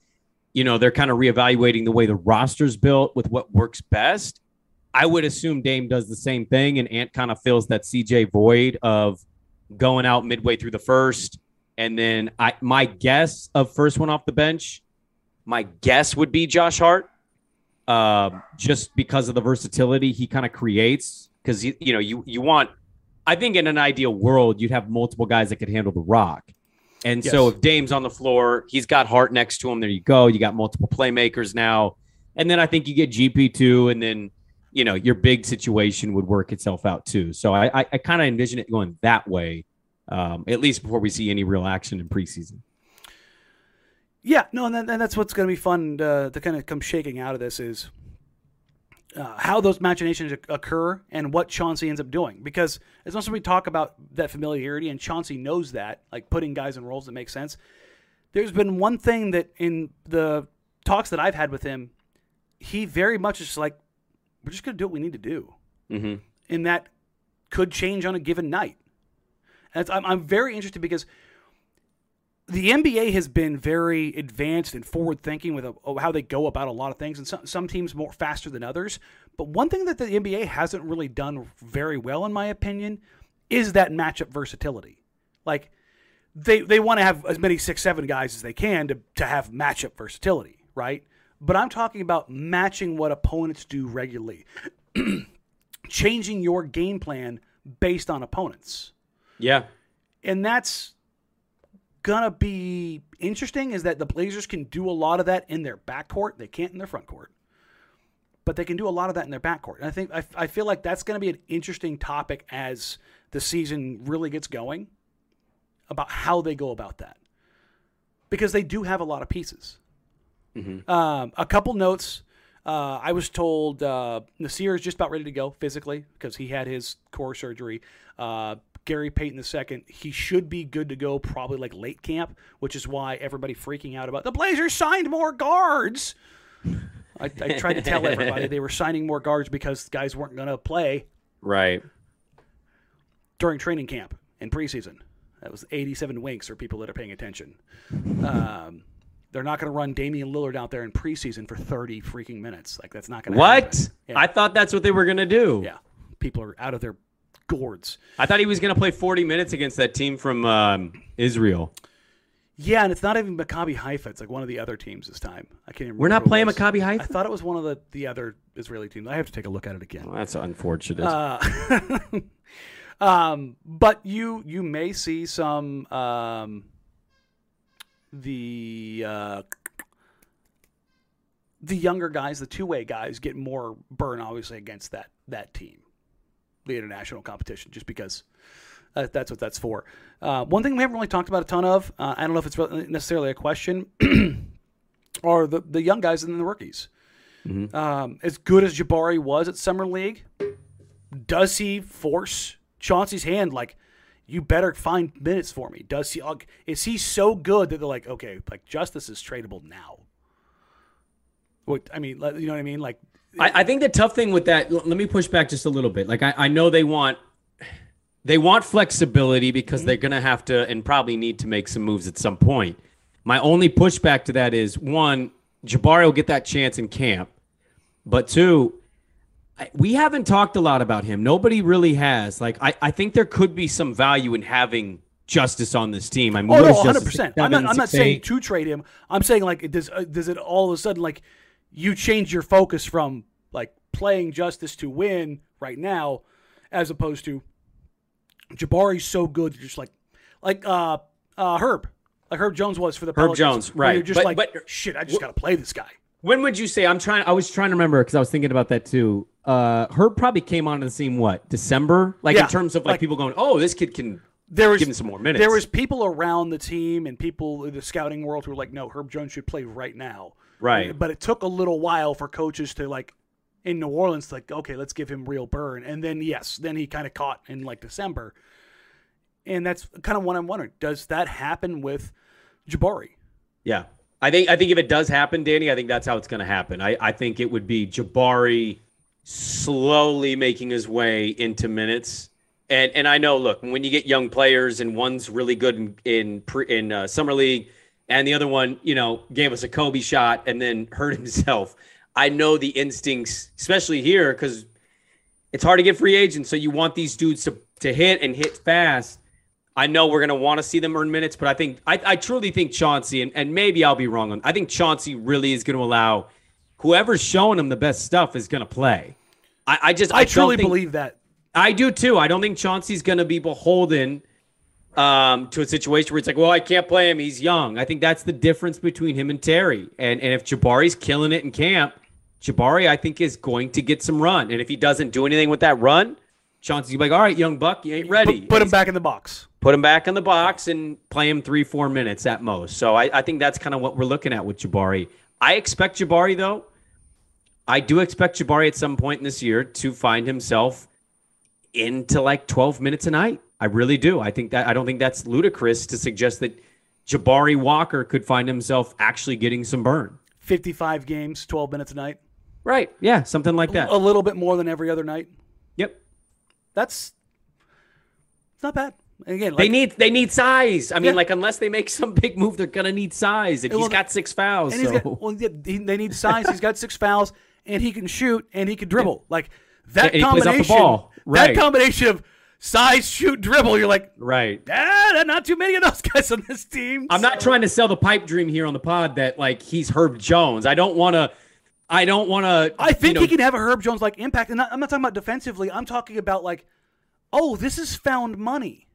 you know they're kind of reevaluating the way the roster's built with what works best. I would assume Dame does the same thing, and Ant kind of fills that CJ void of going out midway through the first. And then I my guess of first one off the bench, my guess would be Josh Hart, um, just because of the versatility he kind of creates. Because you you know you you want, I think in an ideal world you'd have multiple guys that could handle the rock. And so if Dame's on the floor, he's got Hart next to him. There you go. You got multiple playmakers now. And then I think you get GP two, and then you know your big situation would work itself out too. So I I, I kind of envision it going that way, um, at least before we see any real action in preseason. Yeah, no, and, then, and that's what's going to be fun to, to kind of come shaking out of this is uh, how those machinations occur and what Chauncey ends up doing. Because as much as we talk about that familiarity, and Chauncey knows that, like putting guys in roles that make sense, there's been one thing that in the talks that I've had with him, he very much is like, we're just going to do what we need to do. Mm-hmm. And that could change on a given night. And I'm, I'm very interested because the NBA has been very advanced and forward thinking with uh, how they go about a lot of things, and some, some teams more faster than others. But one thing that the NBA hasn't really done very well, in my opinion, is that matchup versatility. Like they they want to have as many six seven guys as they can to to have matchup versatility, right? But I'm talking about matching what opponents do regularly, changing your game plan based on opponents Yeah. and that's gonna be interesting is that the Blazers can do a lot of that in their backcourt. They can't in their front court, but they can do a lot of that in their backcourt. And I think I, I feel like that's gonna be an interesting topic as the season really gets going about how they go about that because they do have a lot of pieces. Um, a couple notes. Uh, I was told uh, Nassir is just about ready to go physically because he had his core surgery. Uh, Gary Payton II, he should be good to go probably like late camp, which is why everybody freaking out about the Blazers signed more guards. I, I tried to tell everybody they were signing more guards because guys weren't going to play Right. during training camp and preseason. That was 87 winks for people that are paying attention. Um, they're not going to run Damian Lillard out there in preseason for 30 freaking minutes. Like that's not going to What? Yeah. I thought that's what they were gonna do. Yeah, people are out of their gourds. I thought he was gonna play 40 minutes against that team from um, Israel. Yeah, and it's not even Maccabi Haifa. It's like one of the other teams this time. I can't. Even We're not playing Maccabi Haifa? I thought it was one of the the other Israeli teams. I have to take a look at it again. Well, that's unfortunate. Uh, um, but you you may see some um, the uh, the younger guys, the two way guys, get more burn obviously against that that team. The international competition, just because uh, that's what that's for. Uh, one thing we haven't really talked about a ton of, uh, I don't know if it's necessarily a question, are the the young guys and the rookies. Um, as good as Jabari was at summer league, does he force Chauncey's hand? Like, you better find minutes for me. Does he? Is he so good that they're like, okay, like Justice is tradable now? What I mean, you know what I mean? Like, I, I think the tough thing with that, let me push back just a little bit. Like I, I know they want they want flexibility because they're gonna have to and probably need to make some moves at some point. My only pushback to that is one, Jabari will get that chance in camp, but two, I- we haven't talked a lot about him. Nobody really has. Like I, I think there could be some value in having justice on this team. I mean, oh no, is one hundred Justice? percent. 6'7", I'm not. I'm not saying to trade him. I'm saying like, does uh, does it all of a sudden like you change your focus from like playing Justice to win right now, as opposed to Jabari's so good, you're just like like uh uh Herb, like Herb Jones was for the Pelicans, Jones, where You're right. just But- like but- shit. I just got to play this guy. When would you say? I'm trying. I was trying to remember because I was thinking about that too. Uh, Herb probably came onto the scene what December, like Yeah, in terms of like, like- people going, "Oh, this kid can There was give him some more minutes." There was people around the team and people in the scouting world who were like, "No, Herb Jones should play right now." Right. But it took a little while for coaches to like in New Orleans, like, okay, let's give him real burn, and then yes, then he kind of caught in like December, and that's kind of what I'm wondering: does that happen with Jabari? Yeah. I think I think if it does happen, Danny, I think that's how it's going to happen. I, I think it would be Jabari slowly making his way into minutes. And and I know, look, when you get young players and one's really good in in pre, in uh, summer league, and the other one, you know, gave us a Kobe shot and then hurt himself. I know the instincts, especially here, because it's hard to get free agents. So you want these dudes to to hit and hit fast. I know we're gonna want to see them earn minutes, but I think I, I truly think Chauncey, and, and maybe I'll be wrong on I think Chauncey really is gonna allow whoever's showing him the best stuff is gonna play. I, I just I, don't truly think- believe that. I do too. I don't think Chauncey's gonna be beholden um, to a situation where it's like, well, I can't play him. He's young. I think that's the difference between him and Terry. And and if Jabari's killing it in camp, Jabari, I think, is going to get some run. And if he doesn't do anything with that run, Chauncey's like, all right, young buck, you ain't ready. Put, put him back in the box. Put him back in the box and play him three, four minutes at most. So I, I think that's kind of what we're looking at with Jabari. I expect Jabari though. I do expect Jabari at some point in this year to find himself into like 12 minutes a night. I really do. I think that I don't think that's ludicrous to suggest that Jabari Walker could find himself actually getting some burn. 55 games, 12 minutes a night, Right. Yeah, something like that. a little bit more than every other night. Yep. That's not bad. And again, They need they need size. I mean, Yeah. like unless they make some big move, they're gonna need size. And Well, he's got six fouls. And he's So got, well, yeah, they need size. He's got six fouls, and he can shoot, and he can dribble. Like that And he plays off the combination. ball. Right. That combination of size, shoot, dribble. You're like, right. ah, not too many of those guys on this team. I'm not trying to sell the pipe dream here on the pod that like he's Herb Jones. I don't want to. I don't want to. I think you know, he can have a Herb Jones like impact, and I'm not talking about defensively. I'm talking about like, oh, this is found money.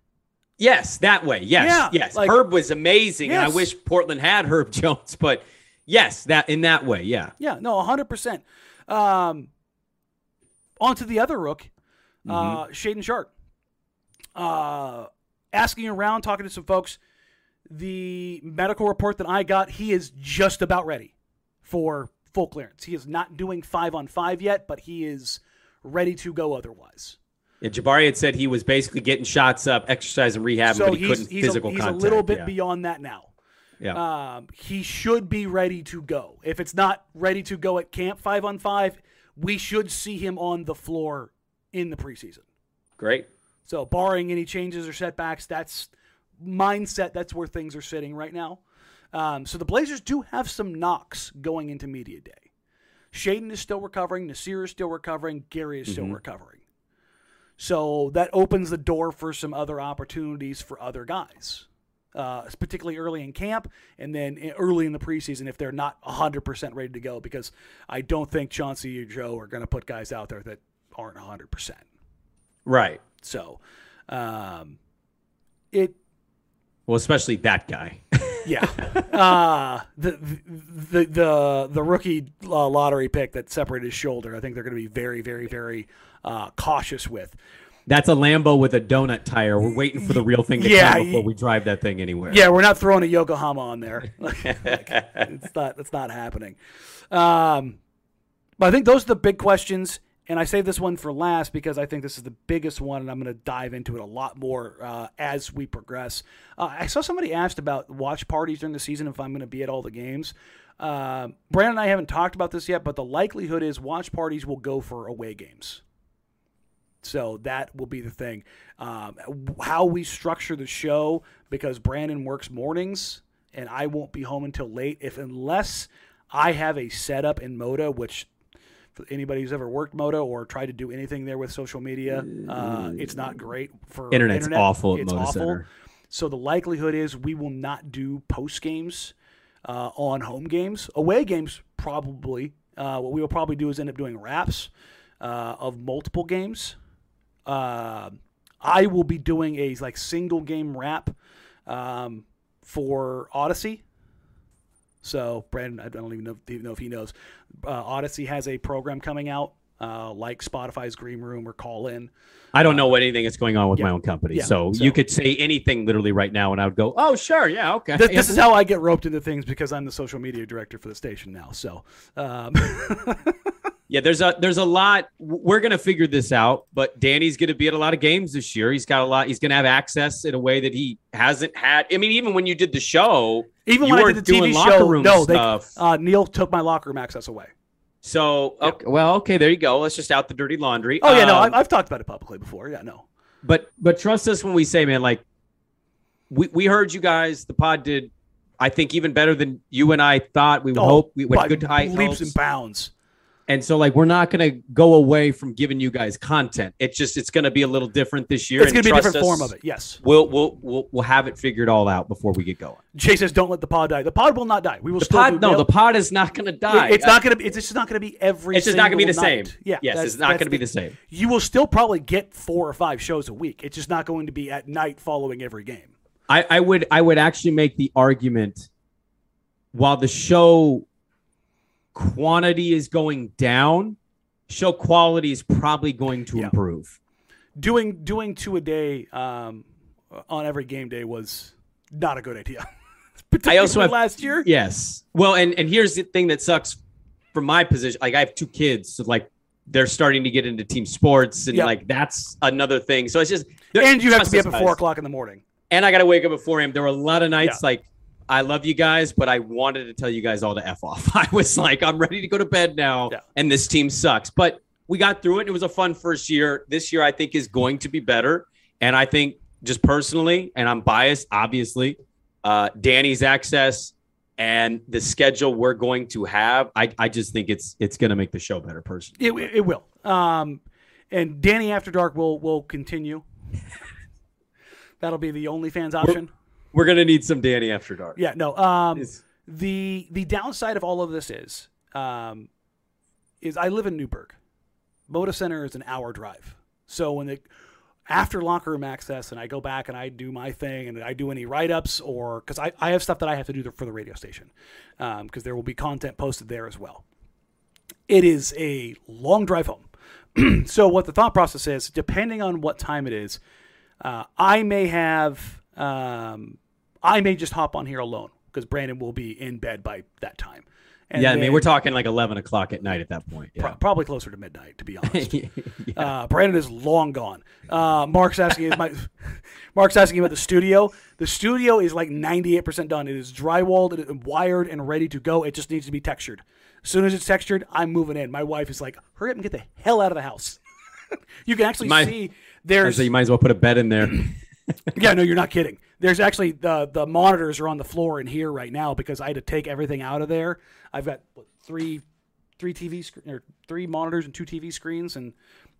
Yes, that way. Yes, Yeah, yes. like- Herb was amazing, and I wish Portland had Herb Jones. But yes, that in that way, yeah. Yeah, no, 100%. Um, on to the other rook, uh, Shaedon Sharpe. Uh, asking around, talking to some folks, the medical report that I got, he is just about ready for full clearance. He is not doing five on five yet, but he is ready to go otherwise. Yeah, Jabari had said he was basically getting shots up, exercise and rehab, so but he couldn't he's, physical a, he's contact. a little bit yeah. beyond that now. Yeah. Um, he should be ready to go. If it's not ready to go at camp five on five, we should see him on the floor in the preseason. Great. So, barring any changes or setbacks, that's mindset. That's where things are sitting right now. Um, so the Blazers do have some knocks going into media day. Shaedon is still recovering. Nassir is still recovering. Gary is still recovering. So that opens the door for some other opportunities for other guys, uh, particularly early in camp and then early in the preseason if they're not 100% ready to go. Because I don't think Chauncey or Joe are going to put guys out there that aren't 100%. Right. So, um, it Well, especially that guy. yeah, uh, the, the the the rookie uh, lottery pick that separated his shoulder. I think they're going to be very very very uh, cautious with. That's a Lambo with a donut tire. We're waiting for the real thing to Yeah, come before we drive that thing anywhere. Yeah, we're not throwing a Yokohama on there. Like, it's not. It's not happening. Um, but I think those are the big questions, and I save this one for last because I think this is the biggest one, and I'm going to dive into it a lot more uh, as we progress. Uh, I saw somebody asked about watch parties during the season if I'm going to be at all the games. Uh, Brandon and I haven't talked about this yet, but the likelihood is watch parties will go for away games. So that will be the thing. Um, how we structure the show, because Brandon works mornings and I won't be home until late. If unless I have a setup in Moda, which for anybody who's ever worked Moda or tried to do anything there with social media, uh, it's not great for Internet's internet. awful at It's Moda awful. Center. So the likelihood is we will not do post games uh, on home games. Away games, probably. Uh, what we will probably do is end up doing wraps uh, of multiple games. Uh, I will be doing a like single game wrap um, for Audacy. So Brandon, I don't even know, even know if he knows. Uh, Audacy has a program coming out uh, like Spotify's Green Room or Call In. I don't know what anything is going on with Yeah. my own company. Yeah. So, So- you could say anything literally right now, and I would go, "Oh, sure, yeah, okay." This, this is how I get roped into things because I'm the social media director for the station now. So, um, Yeah, there's a there's a lot. We're gonna figure this out, but Danny's gonna be at a lot of games this year. He's got a lot. He's gonna have access in a way that he hasn't had. I mean, even when you did the show, even You when I weren't did the TV show, room no, they, stuff. uh, Neil took my locker room access away. so okay, well, okay, there you go. Let's just out the dirty laundry. Oh yeah, no, Um, I, I've talked about it publicly before. Yeah, no. but but trust us when we say, man, like we we heard you guys. The pod did, I think, even better than you and I thought. We would Oh, hope we by went good high leaps hopes. and bounds. And so, like, we're not going to go away from giving you guys content. It's just it's going to be a little different this year. It's going to be a different form of it. Yes. We'll, we'll we'll we'll have it figured all out before we get going. Jay says, "Don't let the pod die." The pod will not die. We will The still pod, no, mail- the pod is not going to die. It's not going to be. It's just not going to be every. It's just not going to be the single same. night. Yeah. Yes, it's not going to be the same. You will still probably get four or five shows a week. It's just not going to be at night following every game. I, I would I would actually make the argument while the show quantity is going down, show quality is probably going to Yeah. improve. Doing doing two a day um, on every game day was not a good idea. I also have- last year. Yes. Well, and and here's the thing that sucks from my position. Like I have two kids, so like they're starting to get into team sports, and Yeah. like that's another thing. So it's just And you have to be up at four o'clock in the morning. and I got to wake up at 4 a.m. There were a lot of nights Yeah. like, I love you guys, but I wanted to tell you guys all to F off. I was like, I'm ready to go to bed now, Yeah. and this team sucks. But we got through it. It was a fun first year. This year, I think, is going to be better. And I think, just personally, and I'm biased, obviously, uh, Danny's access and the schedule we're going to have, I, I just think it's it's going to make the show better, personally. It, it will. Um, and Danny After Dark will will continue. That'll be the OnlyFans option. We're going to need some Danny after dark. Yeah, no. Um, It's- the the downside of all of this is um, is I live in Newberg. Moda Center is an hour drive. So when the after locker room access and I go back and I do my thing and I do any write ups or because I, I have stuff that I have to do for the radio station because there will be content posted there as well. It is a long drive home. so what the thought process is, depending on what time it is, uh, I may have um, I may just hop on here alone because Brandon will be in bed by that time. And yeah, I mean, we're talking like 11 o'clock at night at that point. Pro- probably closer to midnight, to be honest. Yeah. uh, Brandon is long gone. Uh, Mark's asking my Mark's asking about the studio. The studio is like 98% done. It is drywalled, and wired, and ready to go. It just needs to be textured. As soon as it's textured, I'm moving in. My wife is like, "Hurry up and get the hell out of the house." you can actually My- see there's say you might as well put a bed in there. yeah, no, you're not kidding. There's actually the the monitors are on the floor in here right now because I had to take everything out of there. I've got what, three three TV sc- or three monitors and two TV screens, and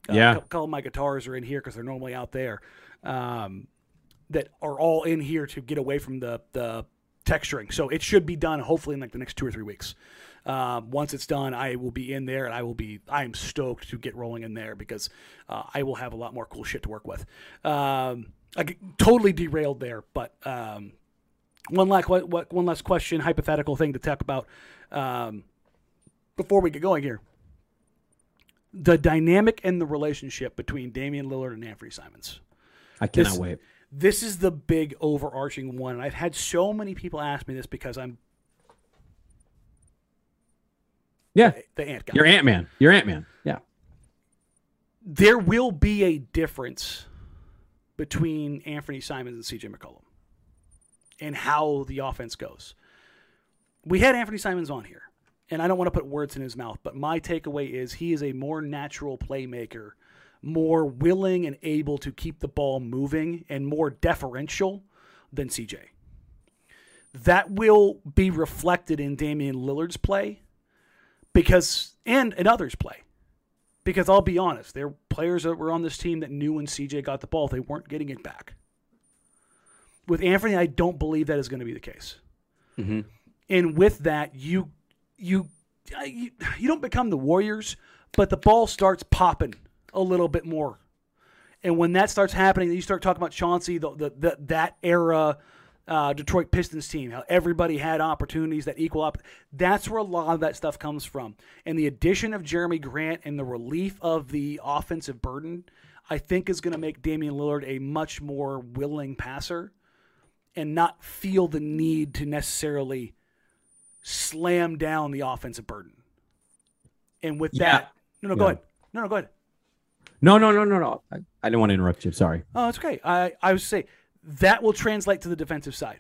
uh, Yeah. a couple of my guitars are in here because they're normally out there. Um, that are all in here to get away from the the texturing. So it should be done hopefully in like the next two or three weeks. Um, once it's done, I will be in there, and I will be. I am stoked to get rolling in there because uh, I will have a lot more cool shit to work with. Um, I get totally derailed there, but um, one last what, what one last question, hypothetical thing to talk about um, before we get going here. the dynamic and the relationship between Damian Lillard and Anfernee Simons. I cannot This- wait. This is the big overarching one. And I've had so many people ask me this because I'm Yeah, the ant guy. you're Ant Man. You're Ant Man. Yeah. there will be a difference between Anfernee Simons and CJ McCollum and how the offense goes. We had Anfernee Simons on here, and I don't want to put words in his mouth, but my takeaway is he is a more natural playmaker, more willing and able to keep the ball moving, and more deferential than CJ. That will be reflected in Damian Lillard's play because and in others' play because I'll be honest, there were players that were on this team that knew when CJ got the ball, they weren't getting it back. With Anthony, I don't believe that is going to be the case. Mm-hmm. And with that, you you you you don't become the Warriors, but the ball starts popping a little bit more. And when that starts happening, you start talking about Chauncey, the, the, the that era uh, Detroit Pistons team, how everybody had opportunities that equal up. That's where a lot of that stuff comes from. And the addition of Jerami Grant and the relief of the offensive burden, I think, is going to make Damian Lillard a much more willing passer and not feel the need to necessarily slam down the offensive burden. And with Yeah. that, no, no, go Yeah. ahead. No, no, go ahead. No, no, no, no, no. I, I didn't want to interrupt you. Sorry. Oh, it's okay. I, I would say that will translate to the defensive side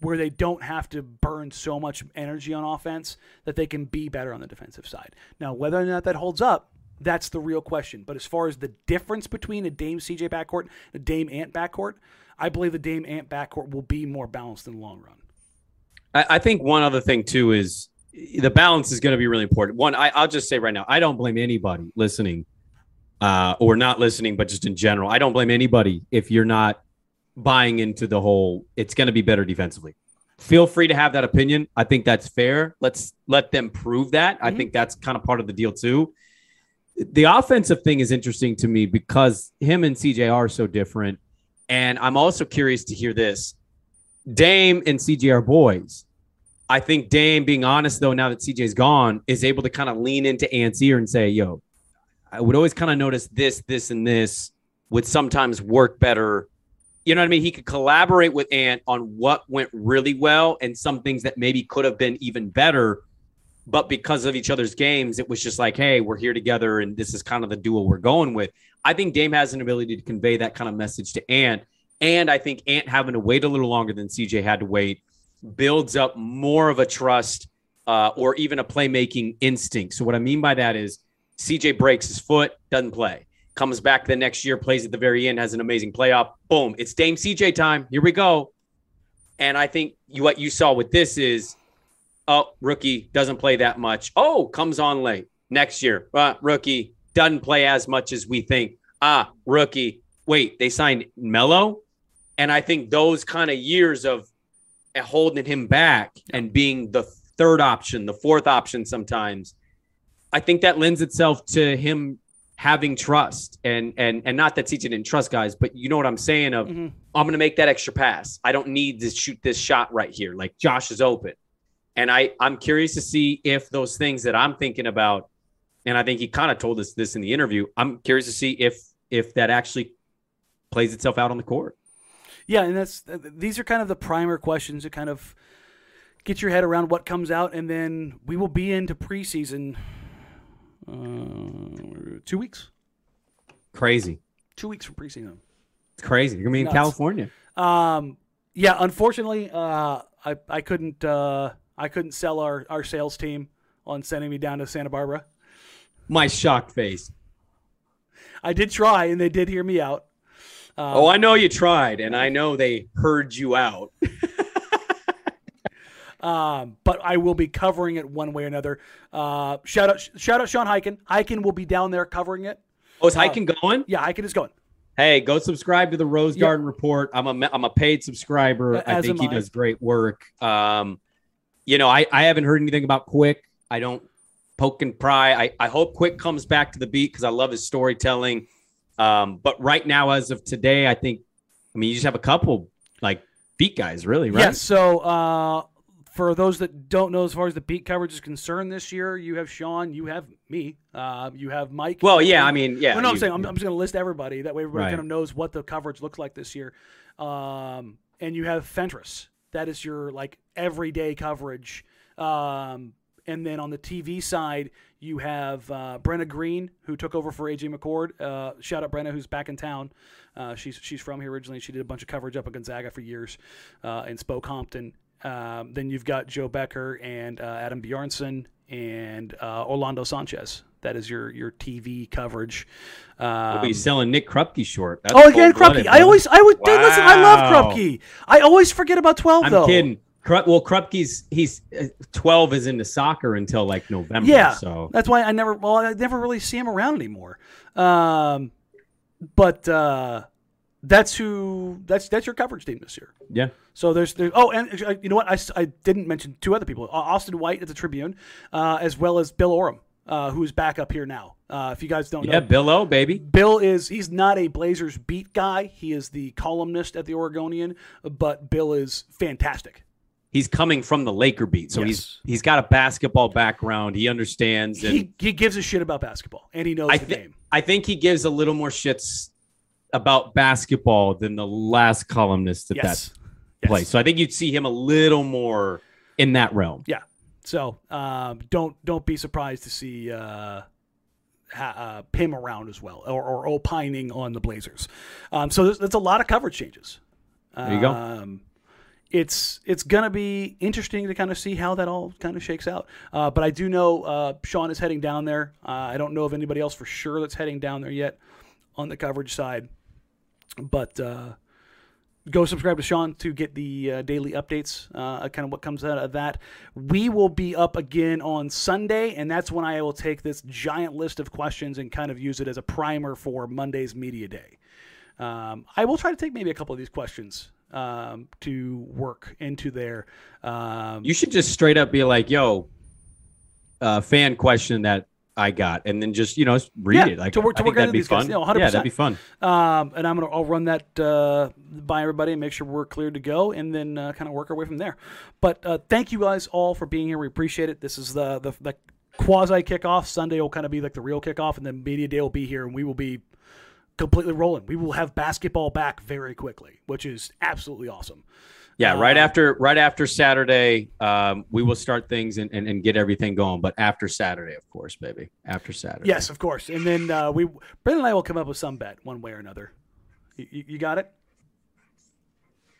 where they don't have to burn so much energy on offense that they can be better on the defensive side. Now, whether or not that holds up, that's the real question. But as far as the difference between a Dame CJ backcourt and a Dame Ant backcourt, I believe the Dame Ant backcourt will be more balanced in the long run. I, I think one other thing too is the balance is going to be really important. One, I, I'll just say right now, I don't blame anybody listening, uh, or not listening, but just in general, I don't blame anybody if you're not buying into the whole. It's going to be better defensively. Feel free to have that opinion. I think that's fair. Let's let them prove that. I mm-hmm. think that's kind of part of the deal too. The offensive thing is interesting to me because him and CJ are so different, and I'm also curious to hear this. Dame and CJ are boys. I think Dame, being honest though, now that CJ's gone, is able to kind of lean into Ant's ear and say, "Yo, I would always kind of notice this, this, and this would sometimes work better." You know what I mean? He could collaborate with Ant on what went really well and some things that maybe could have been even better. But because of each other's games, it was just like, hey, we're here together and this is kind of the duo we're going with. I think Dame has an ability to convey that kind of message to Ant. And I think Ant having to wait a little longer than CJ had to wait builds up more of a trust uh, or even a playmaking instinct. So what I mean by that is CJ breaks his foot, doesn't play, comes back the next year, plays at the very end, has an amazing playoff. Boom, it's Dame CJ time. Here we go. And I think you, what you saw with this is, oh, rookie doesn't play that much. Oh, comes on late next year. Uh, rookie doesn't play as much as we think. Ah, rookie. Wait, they signed Melo, and I think those kind of years of holding him back and being the third option, the fourth option sometimes. I think that lends itself to him having trust and and and not that CJ didn't trust guys, but you know what I'm saying of Mhm. I'm going to make that extra pass. I don't need to shoot this shot right here. Like Josh is open. And I I'm curious to see if those things that I'm thinking about and I think he kind of told us this in the interview. I'm curious to see if if that actually plays itself out on the court. Yeah, and that's these are kind of the primer questions to kind of get your head around what comes out, and then we will be into preseason. Uh, two weeks. Crazy. Two weeks from preseason. It's crazy. You're to be in Nuts. California. Um, yeah, unfortunately, uh, I I couldn't uh, I couldn't sell our, our sales team on sending me down to Santa Barbara. My shocked face. I did try, and they did hear me out. Um, Oh, I know you tried, and I know they heard you out. Um, but I will be covering it one way or another. Uh, shout out, shout out, Sean Highkin. Highkin will be down there covering it. Oh, is Highkin going? Yeah, Highkin is going. Hey, go subscribe to the Rose Yeah. Garden Report. I'm a I'm a paid subscriber. I think he I. does great work. Um, you know, I I haven't heard anything about Quick. I don't poke and pry. I I hope Quick comes back to the beat because I love his storytelling. Um, but right now, as of today, I think I mean you just have a couple like beat guys, really, right? Yes. So uh, for those that don't know, as far as the beat coverage is concerned this year, you have Sean, you have me, uh, you have Mike. Well, yeah, I mean, yeah. Well, no, I'm saying I'm, I'm just going to list everybody. That way, everybody Right. kind of knows what the coverage looks like this year. Um, and you have Fentress. That is your like everyday coverage. Um, and then on the TV side, you have uh, Brenna Green, who took over for AJ McCord. Uh, shout out Brenna, who's back in town. Uh, she's she's from here originally. She did a bunch of coverage up in Gonzaga for years, uh, in Spokompton. Um, then you've got Joe Becker and uh, Adam Bjornson and uh, Orlando Sanchez. That is your your TV coverage. Um, But he's selling Nick Krupke short. That's oh, again, Krupke. I always, I would, dude, listen, I love Wow. Krupke. I always forget about twelve I'm though. kidding. Krup, well, Krupke's he's uh, 12 is into soccer until like November. Yeah, So that's why I never, well, I never really see him around anymore. Um, but uh, that's who, that's that's your coverage team this year. yeah. So there's, there's oh, and uh, you know what? I, I didn't mention two other people: Uh, Austin White at the Tribune, uh, as well as Bill Oram, uh, who's back up here now. Uh, if you guys don't Yeah, know, Bill O, baby. Bill is he's not a Blazers beat guy. He is the columnist at the Oregonian, but Bill is fantastic. He's coming from the Laker beat, so Yes. he's he's got a basketball background. He understands, and He he gives a shit about basketball and he knows I the think game. I think he gives a little more shits about basketball than the last columnist at Yes. that Yes. place. So I think you'd see him a little more in that realm. Yeah. So um, don't don't be surprised to see uh, ha, uh, him around as well, or, or opining on the Blazers. Um, so there's, there's a lot of coverage changes. There you go. Um, it's it's gonna be interesting to kind of see how that all kind of shakes out. Uh, but I do know uh, Sean is heading down there. Uh, I don't know of anybody else for sure that's heading down there yet on the coverage side. But uh, go subscribe to Sean to get the uh, daily updates, uh, kind of what comes out of that. We will be up again on Sunday, and that's when I will take this giant list of questions and kind of use it as a primer for Monday's media day. Um, I will try to take maybe a couple of these questions um, to work into there. Um, You should just straight up be like, "Yo, uh, fan question that I got," and then just you know read Yeah, it. Like to work- to I think work that'd be these guys. fun. Yeah, 100%. Yeah, that'd be fun. Um, and I'm gonna I'll run that uh, by everybody and make sure we're cleared to go, and then uh, kind of work our way from there. But uh, thank you guys all for being here. We appreciate it. This is the the, the quasi kickoff. Sunday will kind of be like the real kickoff, and then media day will be here, and we will be completely rolling. We will have basketball back very quickly, which is absolutely awesome. Yeah, right Uh, after right after Saturday, um, we will start things and, and, and get everything going. But after Saturday, of course, baby. After Saturday. Yes, of course. And then uh, we Brandon and I will come up with some bet one way or another. You, you, you got it?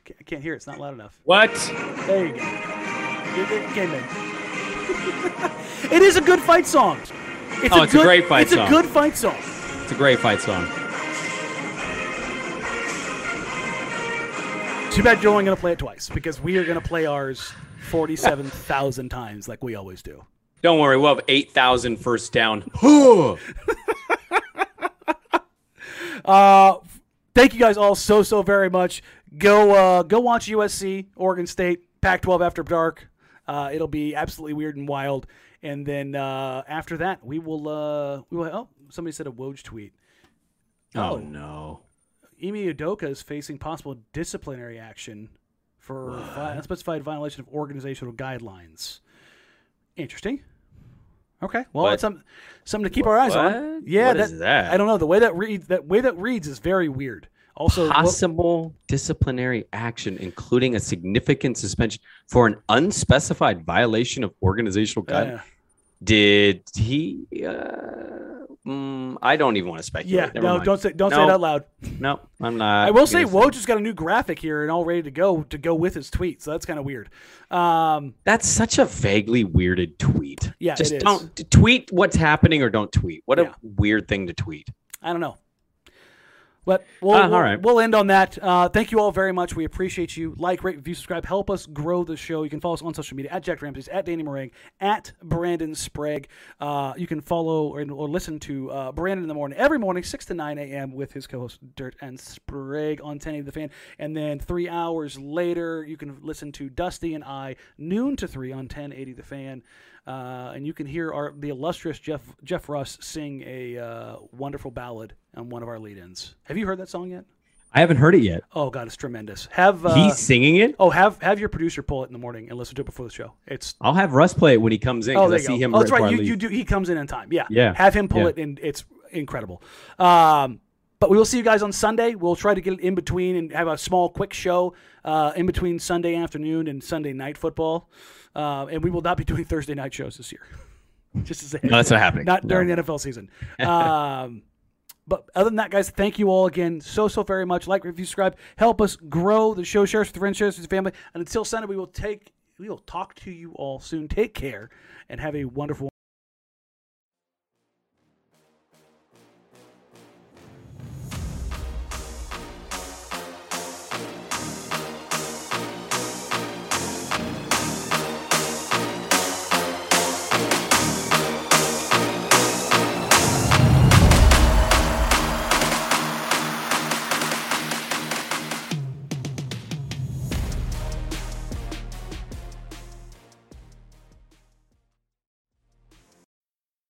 I can't hear it. It's not loud enough. What? There you go. It, it came in. it is a good fight song. It's Oh, it's a great fight it's song. a good fight song. It's a great fight song. Too bad you're only going to play it twice because we are going to play ours 47,000 times like we always do. Don't worry, we'll have 8,000 first down. Huh. Uh, thank you guys all so so very much. Go uh, go watch USC, Oregon State, Pac-12 after dark. Uh, it'll be absolutely weird and wild. And then uh, after that, we will uh, we will. Oh, somebody said a Woj tweet. oh, Oh. no. Ime Udoka is facing possible disciplinary action for vi- unspecified violation of organizational guidelines. Interesting. Okay, well, What? it's some, something to keep our eyes on. What? Yeah, What that, is that? I don't know the way that reads. That way that reads is very weird. Also, what- Possible disciplinary action, including a significant suspension for an unspecified violation of organizational guidelines. uh, Did he? Uh, mm, I don't even want to speculate. yeah, Never no, mind. don't say don't say it out loud. No, I'm not. I will say, Woj just got a new graphic here and all ready to go to go with his tweet. So that's kind of weird. Um, That's such a vaguely weirded tweet. Yeah, just don't tweet what's happening or don't tweet. What Yeah. a weird thing to tweet. I don't know. But we'll, Ah, all we'll, right. we'll end on that. Uh, thank you all very much. We appreciate you. Like, rate, review, subscribe. Help us grow the show. You can follow us on social media at Jack Ramsey's, at Danny Marang, at Brandon Sprague. Uh, you can follow or, or listen to uh, Brandon in the morning every morning, 6 to 9 a.m. with his co host Dirt and Sprague on 1080 The Fan. And then three hours later, you can listen to Dusty and I, noon to 3 on 1080 The Fan. Uh, and you can hear our the illustrious Jeff Jeff Russ sing a uh, wonderful ballad on one of our lead-ins. Have you heard that song yet? I haven't heard it yet. Oh god, it's tremendous. Have uh, He's singing it. oh have have your producer pull it in the morning and listen to it before the show. It's I'll have Russ play it when he comes in oh because there I see go. him. oh, that's right. You, you do. He comes in in time. Yeah. Yeah. Have him pull Yeah. it, and it's incredible. Um, but we will see you guys on Sunday. We'll try to get it in between and have a small, quick show uh, in between Sunday afternoon and Sunday night football. Uh, and we will not be doing Thursday night shows this year. Just as a No, that's not happening. Not No. during the NFL season. Um, but other than that, guys, thank you all again so, so very much. Like, review, subscribe. Help us grow the show. Share us with your friends, share us with your family. And until Sunday, we will take, we will talk to you all soon. Take care and have a wonderful